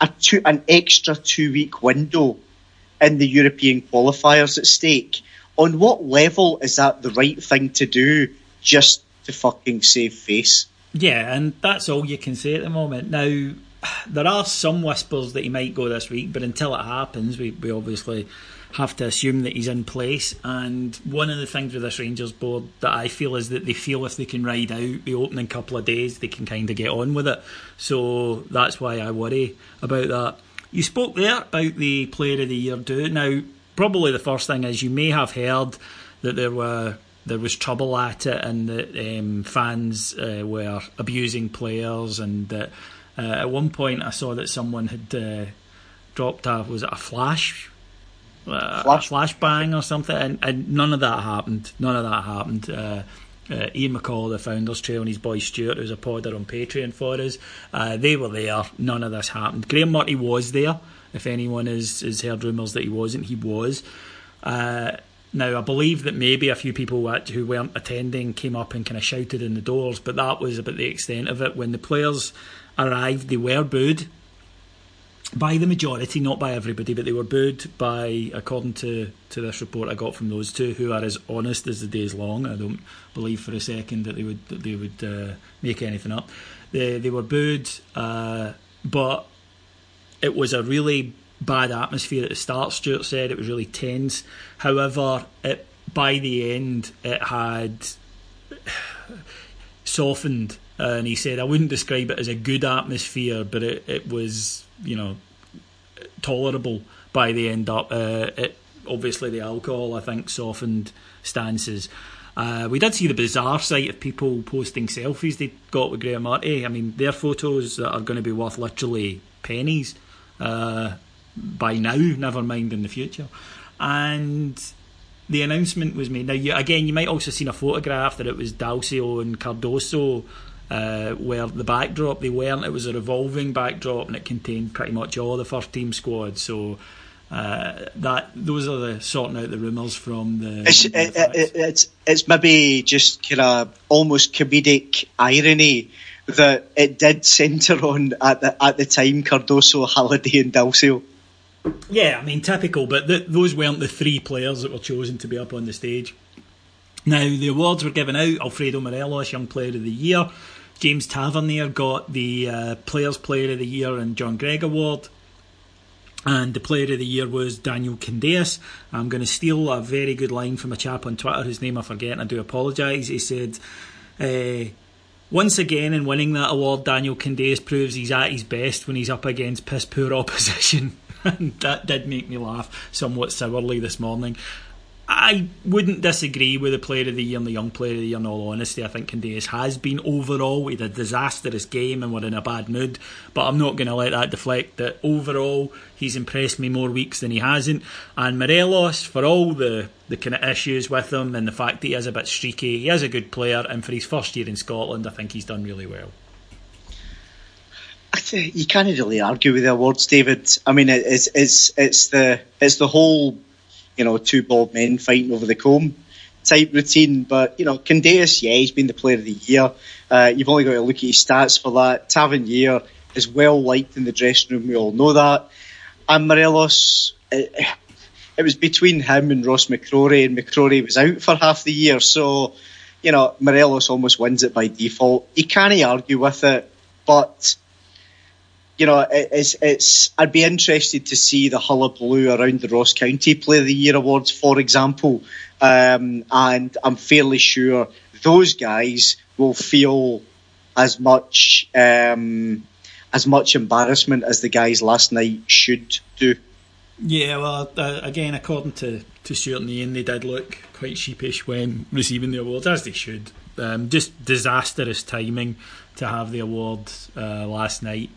a two, an extra two week window in the European qualifiers at stake. On what level is that the right thing to do just to fucking save face?
Yeah, and that's all you can say at the moment. Now, there are some whispers that he might go this week, but until it happens, we, we obviously have to assume that he's in place. And one of the things with this Rangers board that I feel is that they feel if they can ride out the opening couple of days, they can kind of get on with it. So that's why I worry about that. You spoke there about the Player of the Year do. Now, probably the first thing is you may have heard that there were there was trouble at it and that um, fans uh, were abusing players and that uh, at one point I saw that someone had uh, dropped a was it a flash uh,
Flash.
a flashbang or something and, and none of that happened none of that happened uh, uh, Ian McCall, the Founders Trail, and his boy Stuart, who's a podder on Patreon for us, uh, they were there. None of this happened. Graeme Murty was there. If anyone has, has heard rumours that he wasn't, he was. Uh, now, I believe that maybe a few people who weren't attending came up and kind of shouted in the doors, but that was about the extent of it. When the players arrived, they were booed by the majority, not by everybody, but they were booed by, according to, to this report I got from those two, who are as honest as the day's long. I don't believe for a second that they would that they would uh, make anything up. They they were booed, uh, but it was a really bad atmosphere at the start. Stuart said it was really tense. However, it by the end it had softened, and he said I wouldn't describe it as a good atmosphere, but it, it was you know tolerable by the end up. Uh, it, obviously, the alcohol I think softened stances. Uh, we did see the bizarre sight of people posting selfies they got with Graeme Murty. I mean, their photos are going to be worth literally pennies uh, by now, never mind in the future. And the announcement was made. Now, you, again, you might also seen a photograph that it was Dalcio and Cardoso uh, where the backdrop they weren't. It was a revolving backdrop and it contained pretty much all the first team squad. So uh, that those are the sorting out the rumours from the.
It's,
the
it, it, it's it's maybe just kind of almost comedic irony that it did centre on at the at the time Cardoso, Halliday, and Dalcio.
Yeah, I mean, typical, but th- those weren't the three players that were chosen to be up on the stage. Now, the awards were given out Alfredo Morelos, Young Player of the Year. James Tavernier got the uh, Players Player of the Year and John Greig Award. And the Player of the Year was Daniel Candeias. I'm going to steal a very good line from a chap on Twitter whose name I forget, and I do apologise. He said, uh, once again, in winning that award, Daniel Candeias proves he's at his best when he's up against piss poor opposition. and that did make me laugh somewhat sourly this morning. I wouldn't disagree with the player of the year and the young player of the year in all honesty. I think Candeias has been overall. Had a disastrous game and we're in a bad mood. But I'm not going to let that deflect that overall he's impressed me more weeks than he hasn't. And Morelos, for all the, the kind of issues with him and the fact that he is a bit streaky, he is a good player. And for his first year in Scotland, I think he's done really well.
I you can't really argue with the awards, David. I mean, it's it's it's the it's the whole, you know, two bald men fighting over the comb type routine. But you know, Candeias, yeah, he's been the player of the year. Uh, you've only got to look at his stats for that. Tavernier is well liked in the dressing room. We all know that. And Morelos, it, it was between him and Ross McCrorie, and McCrorie was out for half the year. So, you know, Morelos almost wins it by default. You can't argue with it, but you know, it- it's it's. I'd be interested to see the hullabaloo around the Ross County Player of the Year awards, for example, um, and I'm fairly sure those guys will feel as much um, as much embarrassment as the guys last night should do.
Yeah, well, uh, again, according to, to Stuart and Ian, they did look quite sheepish when receiving the awards, as they should. Um, just disastrous timing to have the award uh, last night.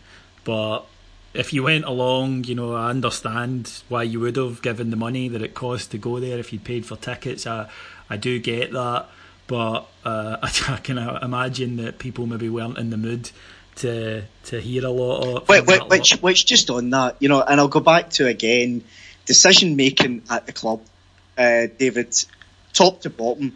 But if you went along, you know, I understand why you would have given the money that it cost to go there if you paid for tickets. I, I do get that. But uh, I, can imagine that people maybe weren't in the mood to to hear a lot of
Which,
from that lot.
which, which, just on that, you know, and I'll go back to again decision making at the club, uh, David, top to bottom.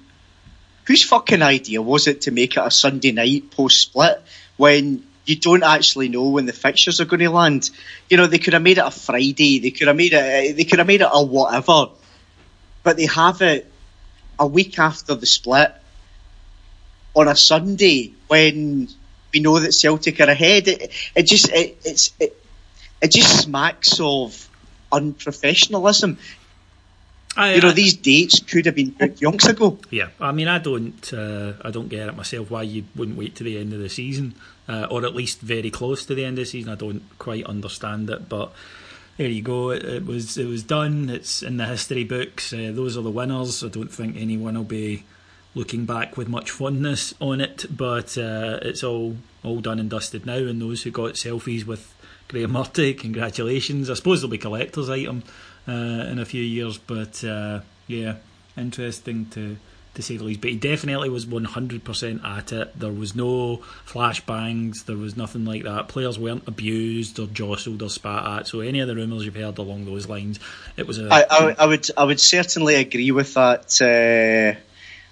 Whose fucking idea was it to make it a Sunday night post split when you don't actually know when the fixtures are going to land? You know, they could have made it a Friday, they could have made it, they could have made it a whatever, but they have it a week after the split on a Sunday when we know that Celtic are ahead. It, it just it, it's it, it just smacks of unprofessionalism.
I-
You know,
I-
these dates could have been booked yonks ago.
Yeah, I mean, I don't, uh, I don't get it myself. Why you wouldn't wait to the end of the season, uh, or at least very close to the end of the season? I don't quite understand it, but there you go. It, it was, it was done. It's in the history books. Uh, those are the winners. I don't think anyone will be looking back with much fondness on it, but uh, it's all, all done and dusted now. And those who got selfies with Graeme Murty, congratulations. I suppose they'll be collector's item uh, in a few years, but uh, yeah, interesting to to say the least. But he definitely was one hundred percent at it. There was no flashbangs. There was nothing like that. Players weren't abused or jostled or spat at. So any of the rumours you've heard along those lines, it was a
I, I, I would I would certainly agree with that. Uh,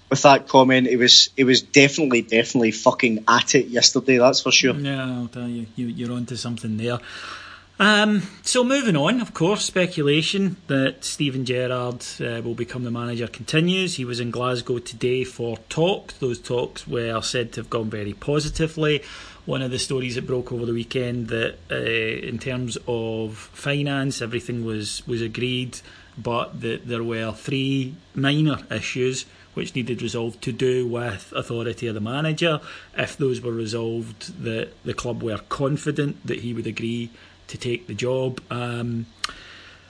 with that comment, it was it was definitely definitely fucking at it yesterday. That's for sure.
Yeah, I'll tell you, you you're onto something there. Um, so moving on, of course, speculation that Steven Gerrard uh, will become the manager continues. He was in Glasgow today for talks. Those talks were said to have gone very positively. One of the stories that broke over the weekend that, uh, in terms of finance, everything was was agreed, but that there were three minor issues which needed resolved to do with authority of the manager. If those were resolved, that the club were confident that he would agree to take the job. Um,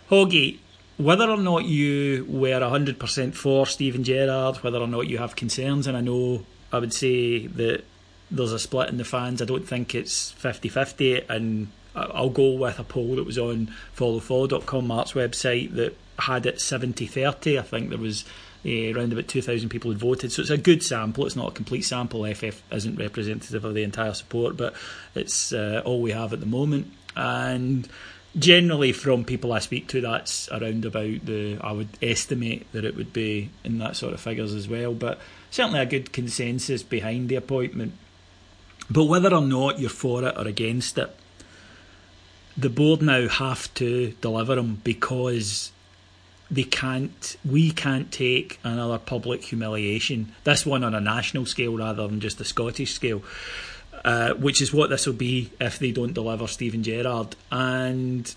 Hoggy, whether or not you were 100% for Steven Gerrard, whether or not you have concerns, and I know I would say that there's a split in the fans. I don't think it's 50 50, and I'll go with a poll that was on followfollow.com, Mark's website, that had it 70 30. I think there was uh, around about 2,000 people had voted. So it's a good sample. It's not a complete sample. FF isn't representative of the entire support, but it's uh, all we have at the moment. And generally from people I speak to, that's around about the. I would estimate that it would be in that sort of figures as well. But certainly a good consensus behind the appointment. But whether or not you're for it or against it, the board now have to deliver them because they can't. We can't take another public humiliation. This one on a national scale rather than just a Scottish scale. Uh, which is what this will be if they don't deliver Steven Gerrard. And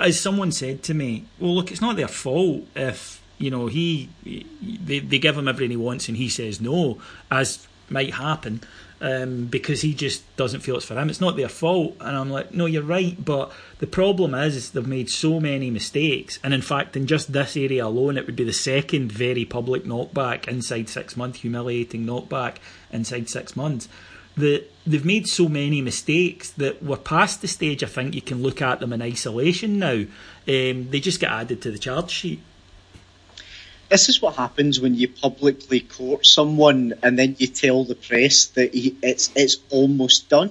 as someone said to me, well, look, it's not their fault if you know he they, they give him everything he wants and he says no, as might happen. Um, because he just doesn't feel it's for him. It's not their fault. And I'm like, no, you're right. But the problem is they've made so many mistakes. And in fact, in just this area alone, it would be the second very public knockback inside six months, humiliating knockback inside six months that they've made so many mistakes that we're past the stage. I think you can look at them in isolation now. Um, they just get added to the charge sheet.
This is what happens when you publicly court someone and then you tell the press that he, it's it's almost done.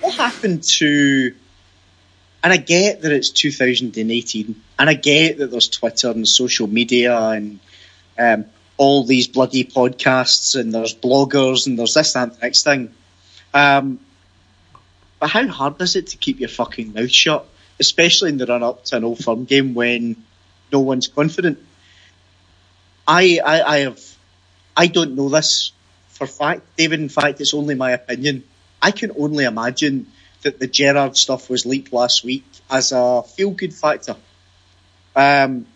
What happened to? And I get that it's 2018, and I get that there's Twitter and social media and um, all these bloody podcasts and there's bloggers and there's this, and the next thing. Um, but how hard is it to keep your fucking mouth shut, especially in the run up to an old firm game when no one's confident? I, I, I have, I don't know this for fact, David. In fact, it's only my opinion. I can only imagine that the Gerrard stuff was leaked last week as a feel good factor. Um,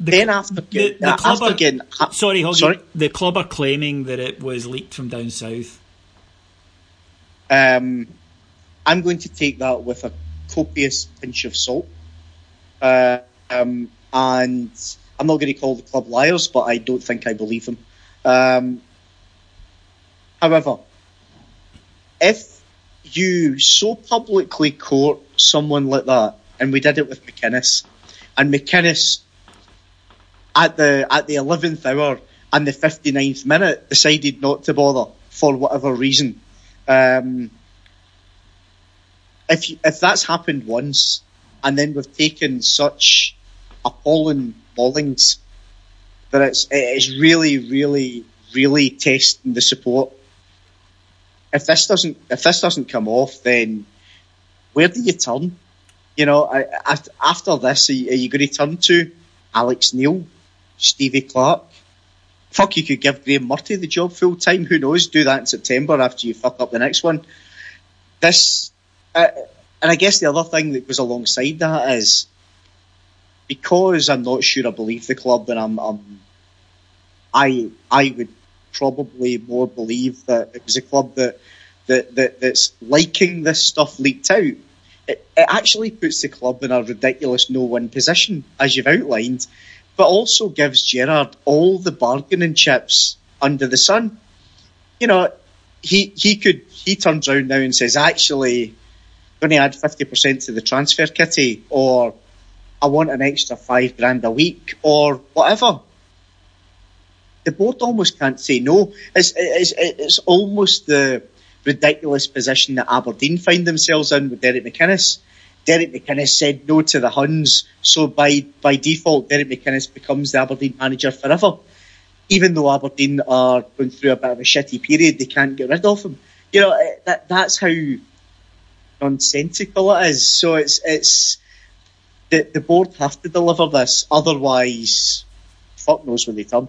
The,
then after,
the, the
uh,
club
after
are,
getting, uh,
sorry, Hoggy,
sorry?
the club are claiming that it was leaked from down south.
Um, I'm going to take that with a copious pinch of salt. Uh, um, and I'm not going to call the club liars, but I don't think I believe them. Um, however, if you so publicly court someone like that, and we did it with McInnes, and McInnes at the at the eleventh hour and the 59th minute decided not to bother for whatever reason. Um, if you, if that's happened once, and then we've taken such appalling maulings, that it's it is really, really, really testing the support. If this doesn't if this doesn't come off, then where do you turn? You know, I, I, after this, are you, are you going to turn to Alex Neil, Stevie Clarke? Fuck, you could give Graeme Murty the job full time. Who knows? Do that in September after you fuck up the next one. This, uh, and I guess the other thing that goes alongside that is because I'm not sure I believe the club, and I'm, I'm I I would probably more believe that it was a club that that, that that's liking this stuff leaked out. It, it actually puts the club in a ridiculous no-win position, as you've outlined, but also gives Gerrard all the bargaining chips under the sun. You know, he he could he turns around now and says, actually, I'm going to add fifty percent to the transfer kitty, or I want an extra five grand a week, or whatever. The board almost can't say no. It's it's it's almost the ridiculous position that Aberdeen find themselves in with Derek McInnes. Derek McInnes said no to the Huns, so by by default, Derek McInnes becomes the Aberdeen manager forever. Even though Aberdeen are going through a bit of a shitty period, they can't get rid of him. You know eh, that that's how nonsensical it is. So it's it's the the board have to deliver this, otherwise, fuck knows when they come.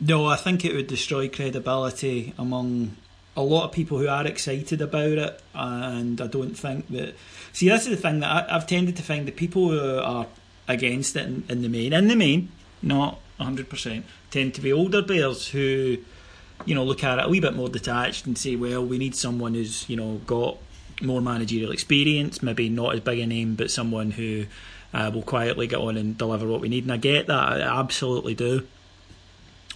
No, I think it would destroy credibility among a lot of people who are excited about it, and I don't think that. See, this is the thing that I, I've tended to find that people who are against it in, in the main, in the main, not hundred percent, tend to be older bears who, you know, look at it a wee bit more detached and say, well, we need someone who's you know got more managerial experience, maybe not as big a name, but someone who uh, will quietly get on and deliver what we need. And I get that, I absolutely do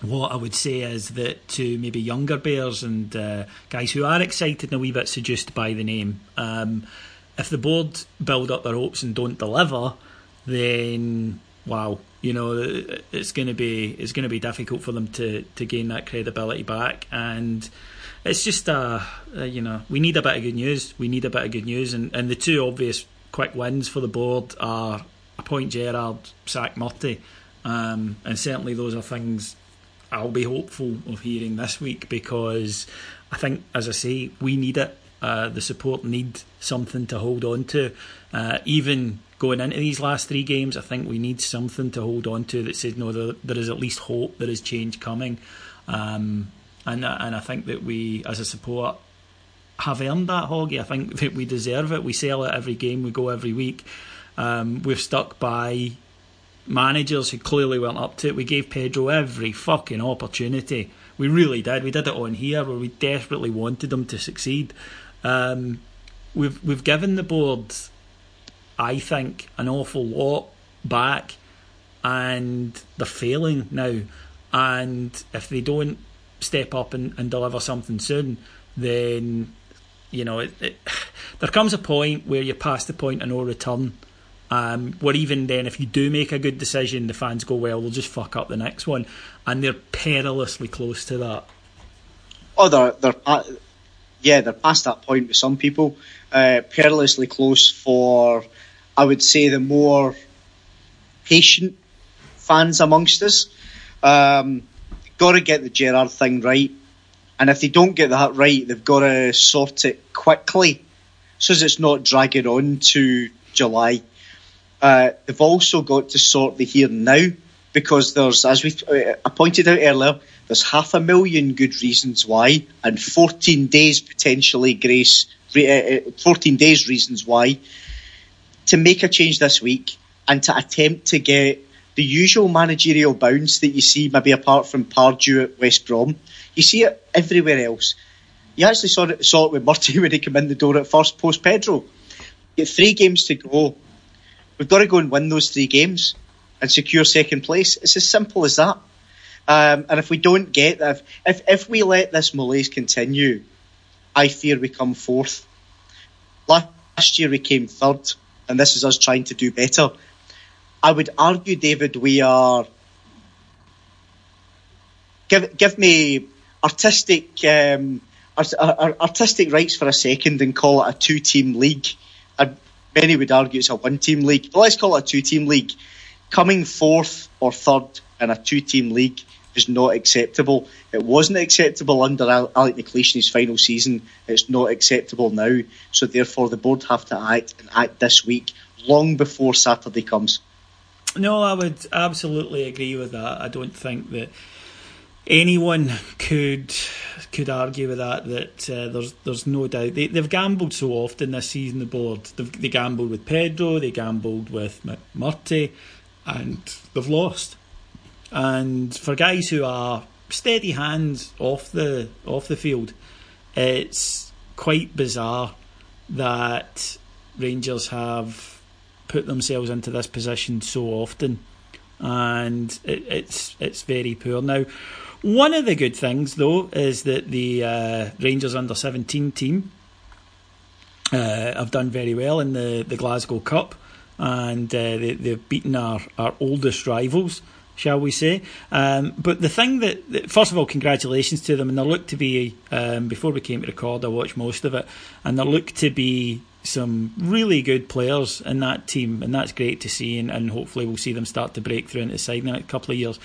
what I would say is that to maybe younger bears and uh, guys who are excited and a wee bit seduced by the name, um, if the board build up their hopes and don't deliver, then wow, you know it's going to be it's going to be difficult for them to to gain that credibility back and. It's just uh, you know we need a bit of good news. We need a bit of good news, and, and the two obvious quick wins for the board are appoint Gerrard, sack Murty, um, and certainly those are things I'll be hopeful of hearing this week because I think, as I say, we need it. Uh, the support need something to hold on to. Uh, even going into these last three games, I think we need something to hold on to that says no, there, there is at least hope, there is change coming, um, and and I think that we, as a support, have earned that hoggy. I think that we deserve it. We sell it every game, we go every week. Um, we've stuck by managers who clearly weren't up to it. We gave Pedro every fucking opportunity. We really did. We did it on here where we desperately wanted them to succeed. Um, we've we've given the board, I think, an awful lot back, and they're failing now. And if they don't step up and, and deliver something soon, then you know it, it, there comes a point where you're past the point of no return um, where even then, if you do make a good decision, the fans go, well, they'll just fuck up the next one. And they're perilously close to that.
Oh, they're, they're yeah, they're past that point with some people. Uh, perilously close for, I would say, the more patient fans amongst us. Um, got to get the Gerrard thing right. And if they don't get that right, they've got to sort it quickly so as it's not dragging on to July. Uh, they've also got to sort the here and now because there's, as we uh, I pointed out earlier, there's half a million good reasons why, and 14 days potentially grace, uh, uh, 14 days reasons why to make a change this week and to attempt to get the usual managerial bounce that you see, maybe apart from Pardew at West Brom. You see it everywhere else. You actually saw it, saw it with Murty when he came in the door at first post Pedro. Three games to go We've got to go and win those three games and secure second place. It's as simple as that. Um, and if we don't get that, if, if we let this malaise continue, I fear we come fourth. Last year we came third, and this is us trying to do better. I would argue, David, we are. Give give me artistic um, artistic rights for a second and call it a two team league. I'd many would argue it's a one team league, but let's call it a two team league. Coming fourth or third in a two team league is not acceptable. It wasn't acceptable under Alec in his final season. It's not acceptable now. So therefore, the board have to act and act this week, long before Saturday comes.
No, I would absolutely agree with that. I don't think that anyone could could argue with that. That uh, there's there's no doubt they, they've gambled so often this season. The board they've, they gambled with Pedro, they gambled with Murty, and they've lost. And for guys who are steady hands off the off the field, it's quite bizarre that Rangers have put themselves into this position so often, and it, it's it's very poor now. One of the good things, though, is that the uh, Rangers under 17 team uh, have done very well in the, the Glasgow Cup and uh, they, they've beaten our, our oldest rivals, shall we say. Um, but the thing that, that, first of all, congratulations to them, and there looked to be, um, before we came to record, I watched most of it, and there looked to be some really good players in that team, and that's great to see, and, and hopefully we'll see them start to break through into the side in next couple of years.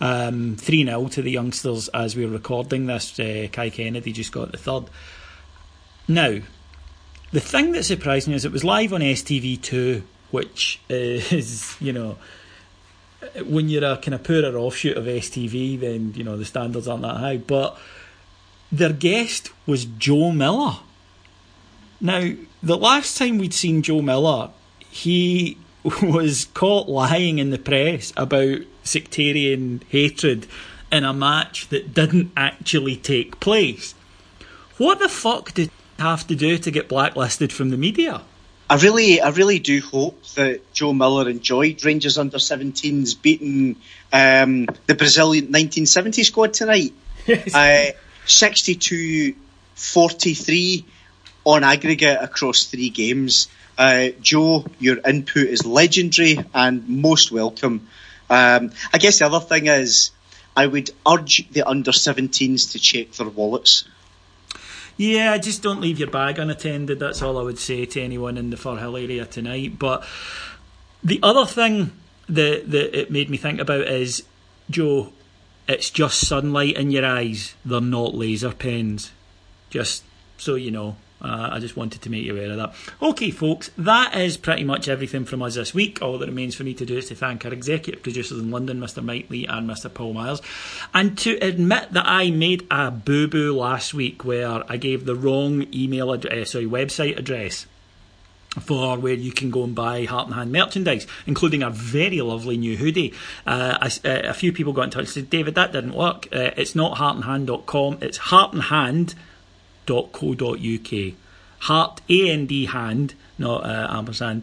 Um, 3 0 to the youngsters as we are recording this. Uh, Kai Kennedy just got the third. Now, the thing that surprised me is it was live on STV2, which is, you know, when you're a kind of poorer offshoot of STV, then, you know, the standards aren't that high. But their guest was Joe Miller. Now, the last time we'd seen Joe Miller, he was caught lying in the press about sectarian hatred in a match that didn't actually take place. What the fuck did have to do to get blacklisted from the media?
I really, I really do hope that Joe Miller enjoyed Rangers under 17s beating um, the Brazilian 1970 squad tonight. Yes. Uh, 62 43 on aggregate across three games. Uh, Joe, your input is legendary and most welcome. Um, I guess the other thing is, I would urge the under 17s to check their wallets.
Yeah, just don't leave your bag unattended. That's all I would say to anyone in the Firhill area tonight. But the other thing that, that it made me think about is, Joe, it's just sunlight in your eyes. They're not laser pens. Just so you know. Uh, I just wanted to make you aware of that. Okay, folks, that is pretty much everything from us this week. All that remains for me to do is to thank our executive producers in London, Mr. Mike Lee and Mr. Paul Myers, and to admit that I made a boo boo last week where I gave the wrong email address, sorry, website address for where you can go and buy Heart and Hand merchandise, including a very lovely new hoodie. Uh, a, a, few people got in touch and said, David, that didn't work. Uh, it's not heartandhand.com, it's heartandhand.co.uk. Heart, A-N-D, hand, not uh, ampersand,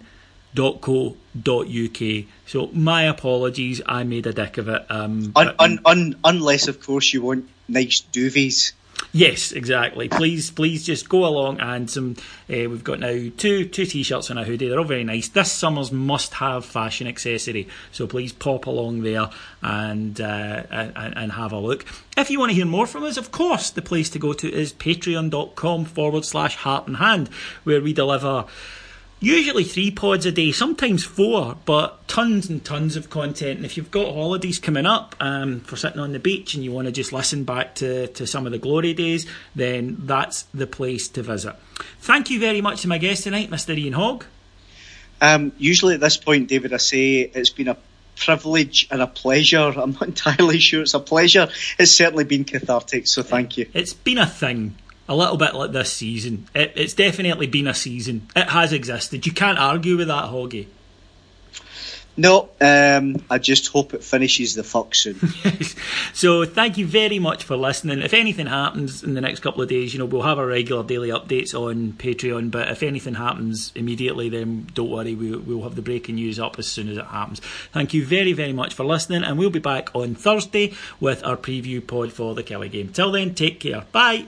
.co.uk. So my apologies, I made a dick of it. Um,
un, un, un, unless, of course, you want nice duvets.
Yes, exactly. Please, please just go along and some. Uh, we've got now two two t-shirts and a hoodie. They're all very nice. This summer's must-have fashion accessory. So please pop along there and, uh, and and have a look. If you want to hear more from us, of course, the place to go to is patreon.com forward slash heart and hand, where we deliver usually three pods a day, sometimes four, but tons and tons of content. And if you've got holidays coming up um, for sitting on the beach and you want to just listen back to, to some of the glory days, then that's the place to visit. Thank you very much to my guest tonight, Mr. Ian Hogg.
Um, usually at this point, David, I say it's been a privilege and a pleasure. I'm not entirely sure it's a pleasure. It's certainly been cathartic, so thank you.
It's been a thing a little bit like this season. It, it's definitely been a season. It has existed. You can't argue with that, Hoggy.
No, um, I just hope it finishes the fuck soon.
so thank you very much for listening. If anything happens in the next couple of days, you know, we'll have our regular daily updates on Patreon, but if anything happens immediately, then don't worry, we, we'll have the breaking news up as soon as it happens. Thank you very, very much for listening, and we'll be back on Thursday with our preview pod for the Killie game. Till then, take care. Bye.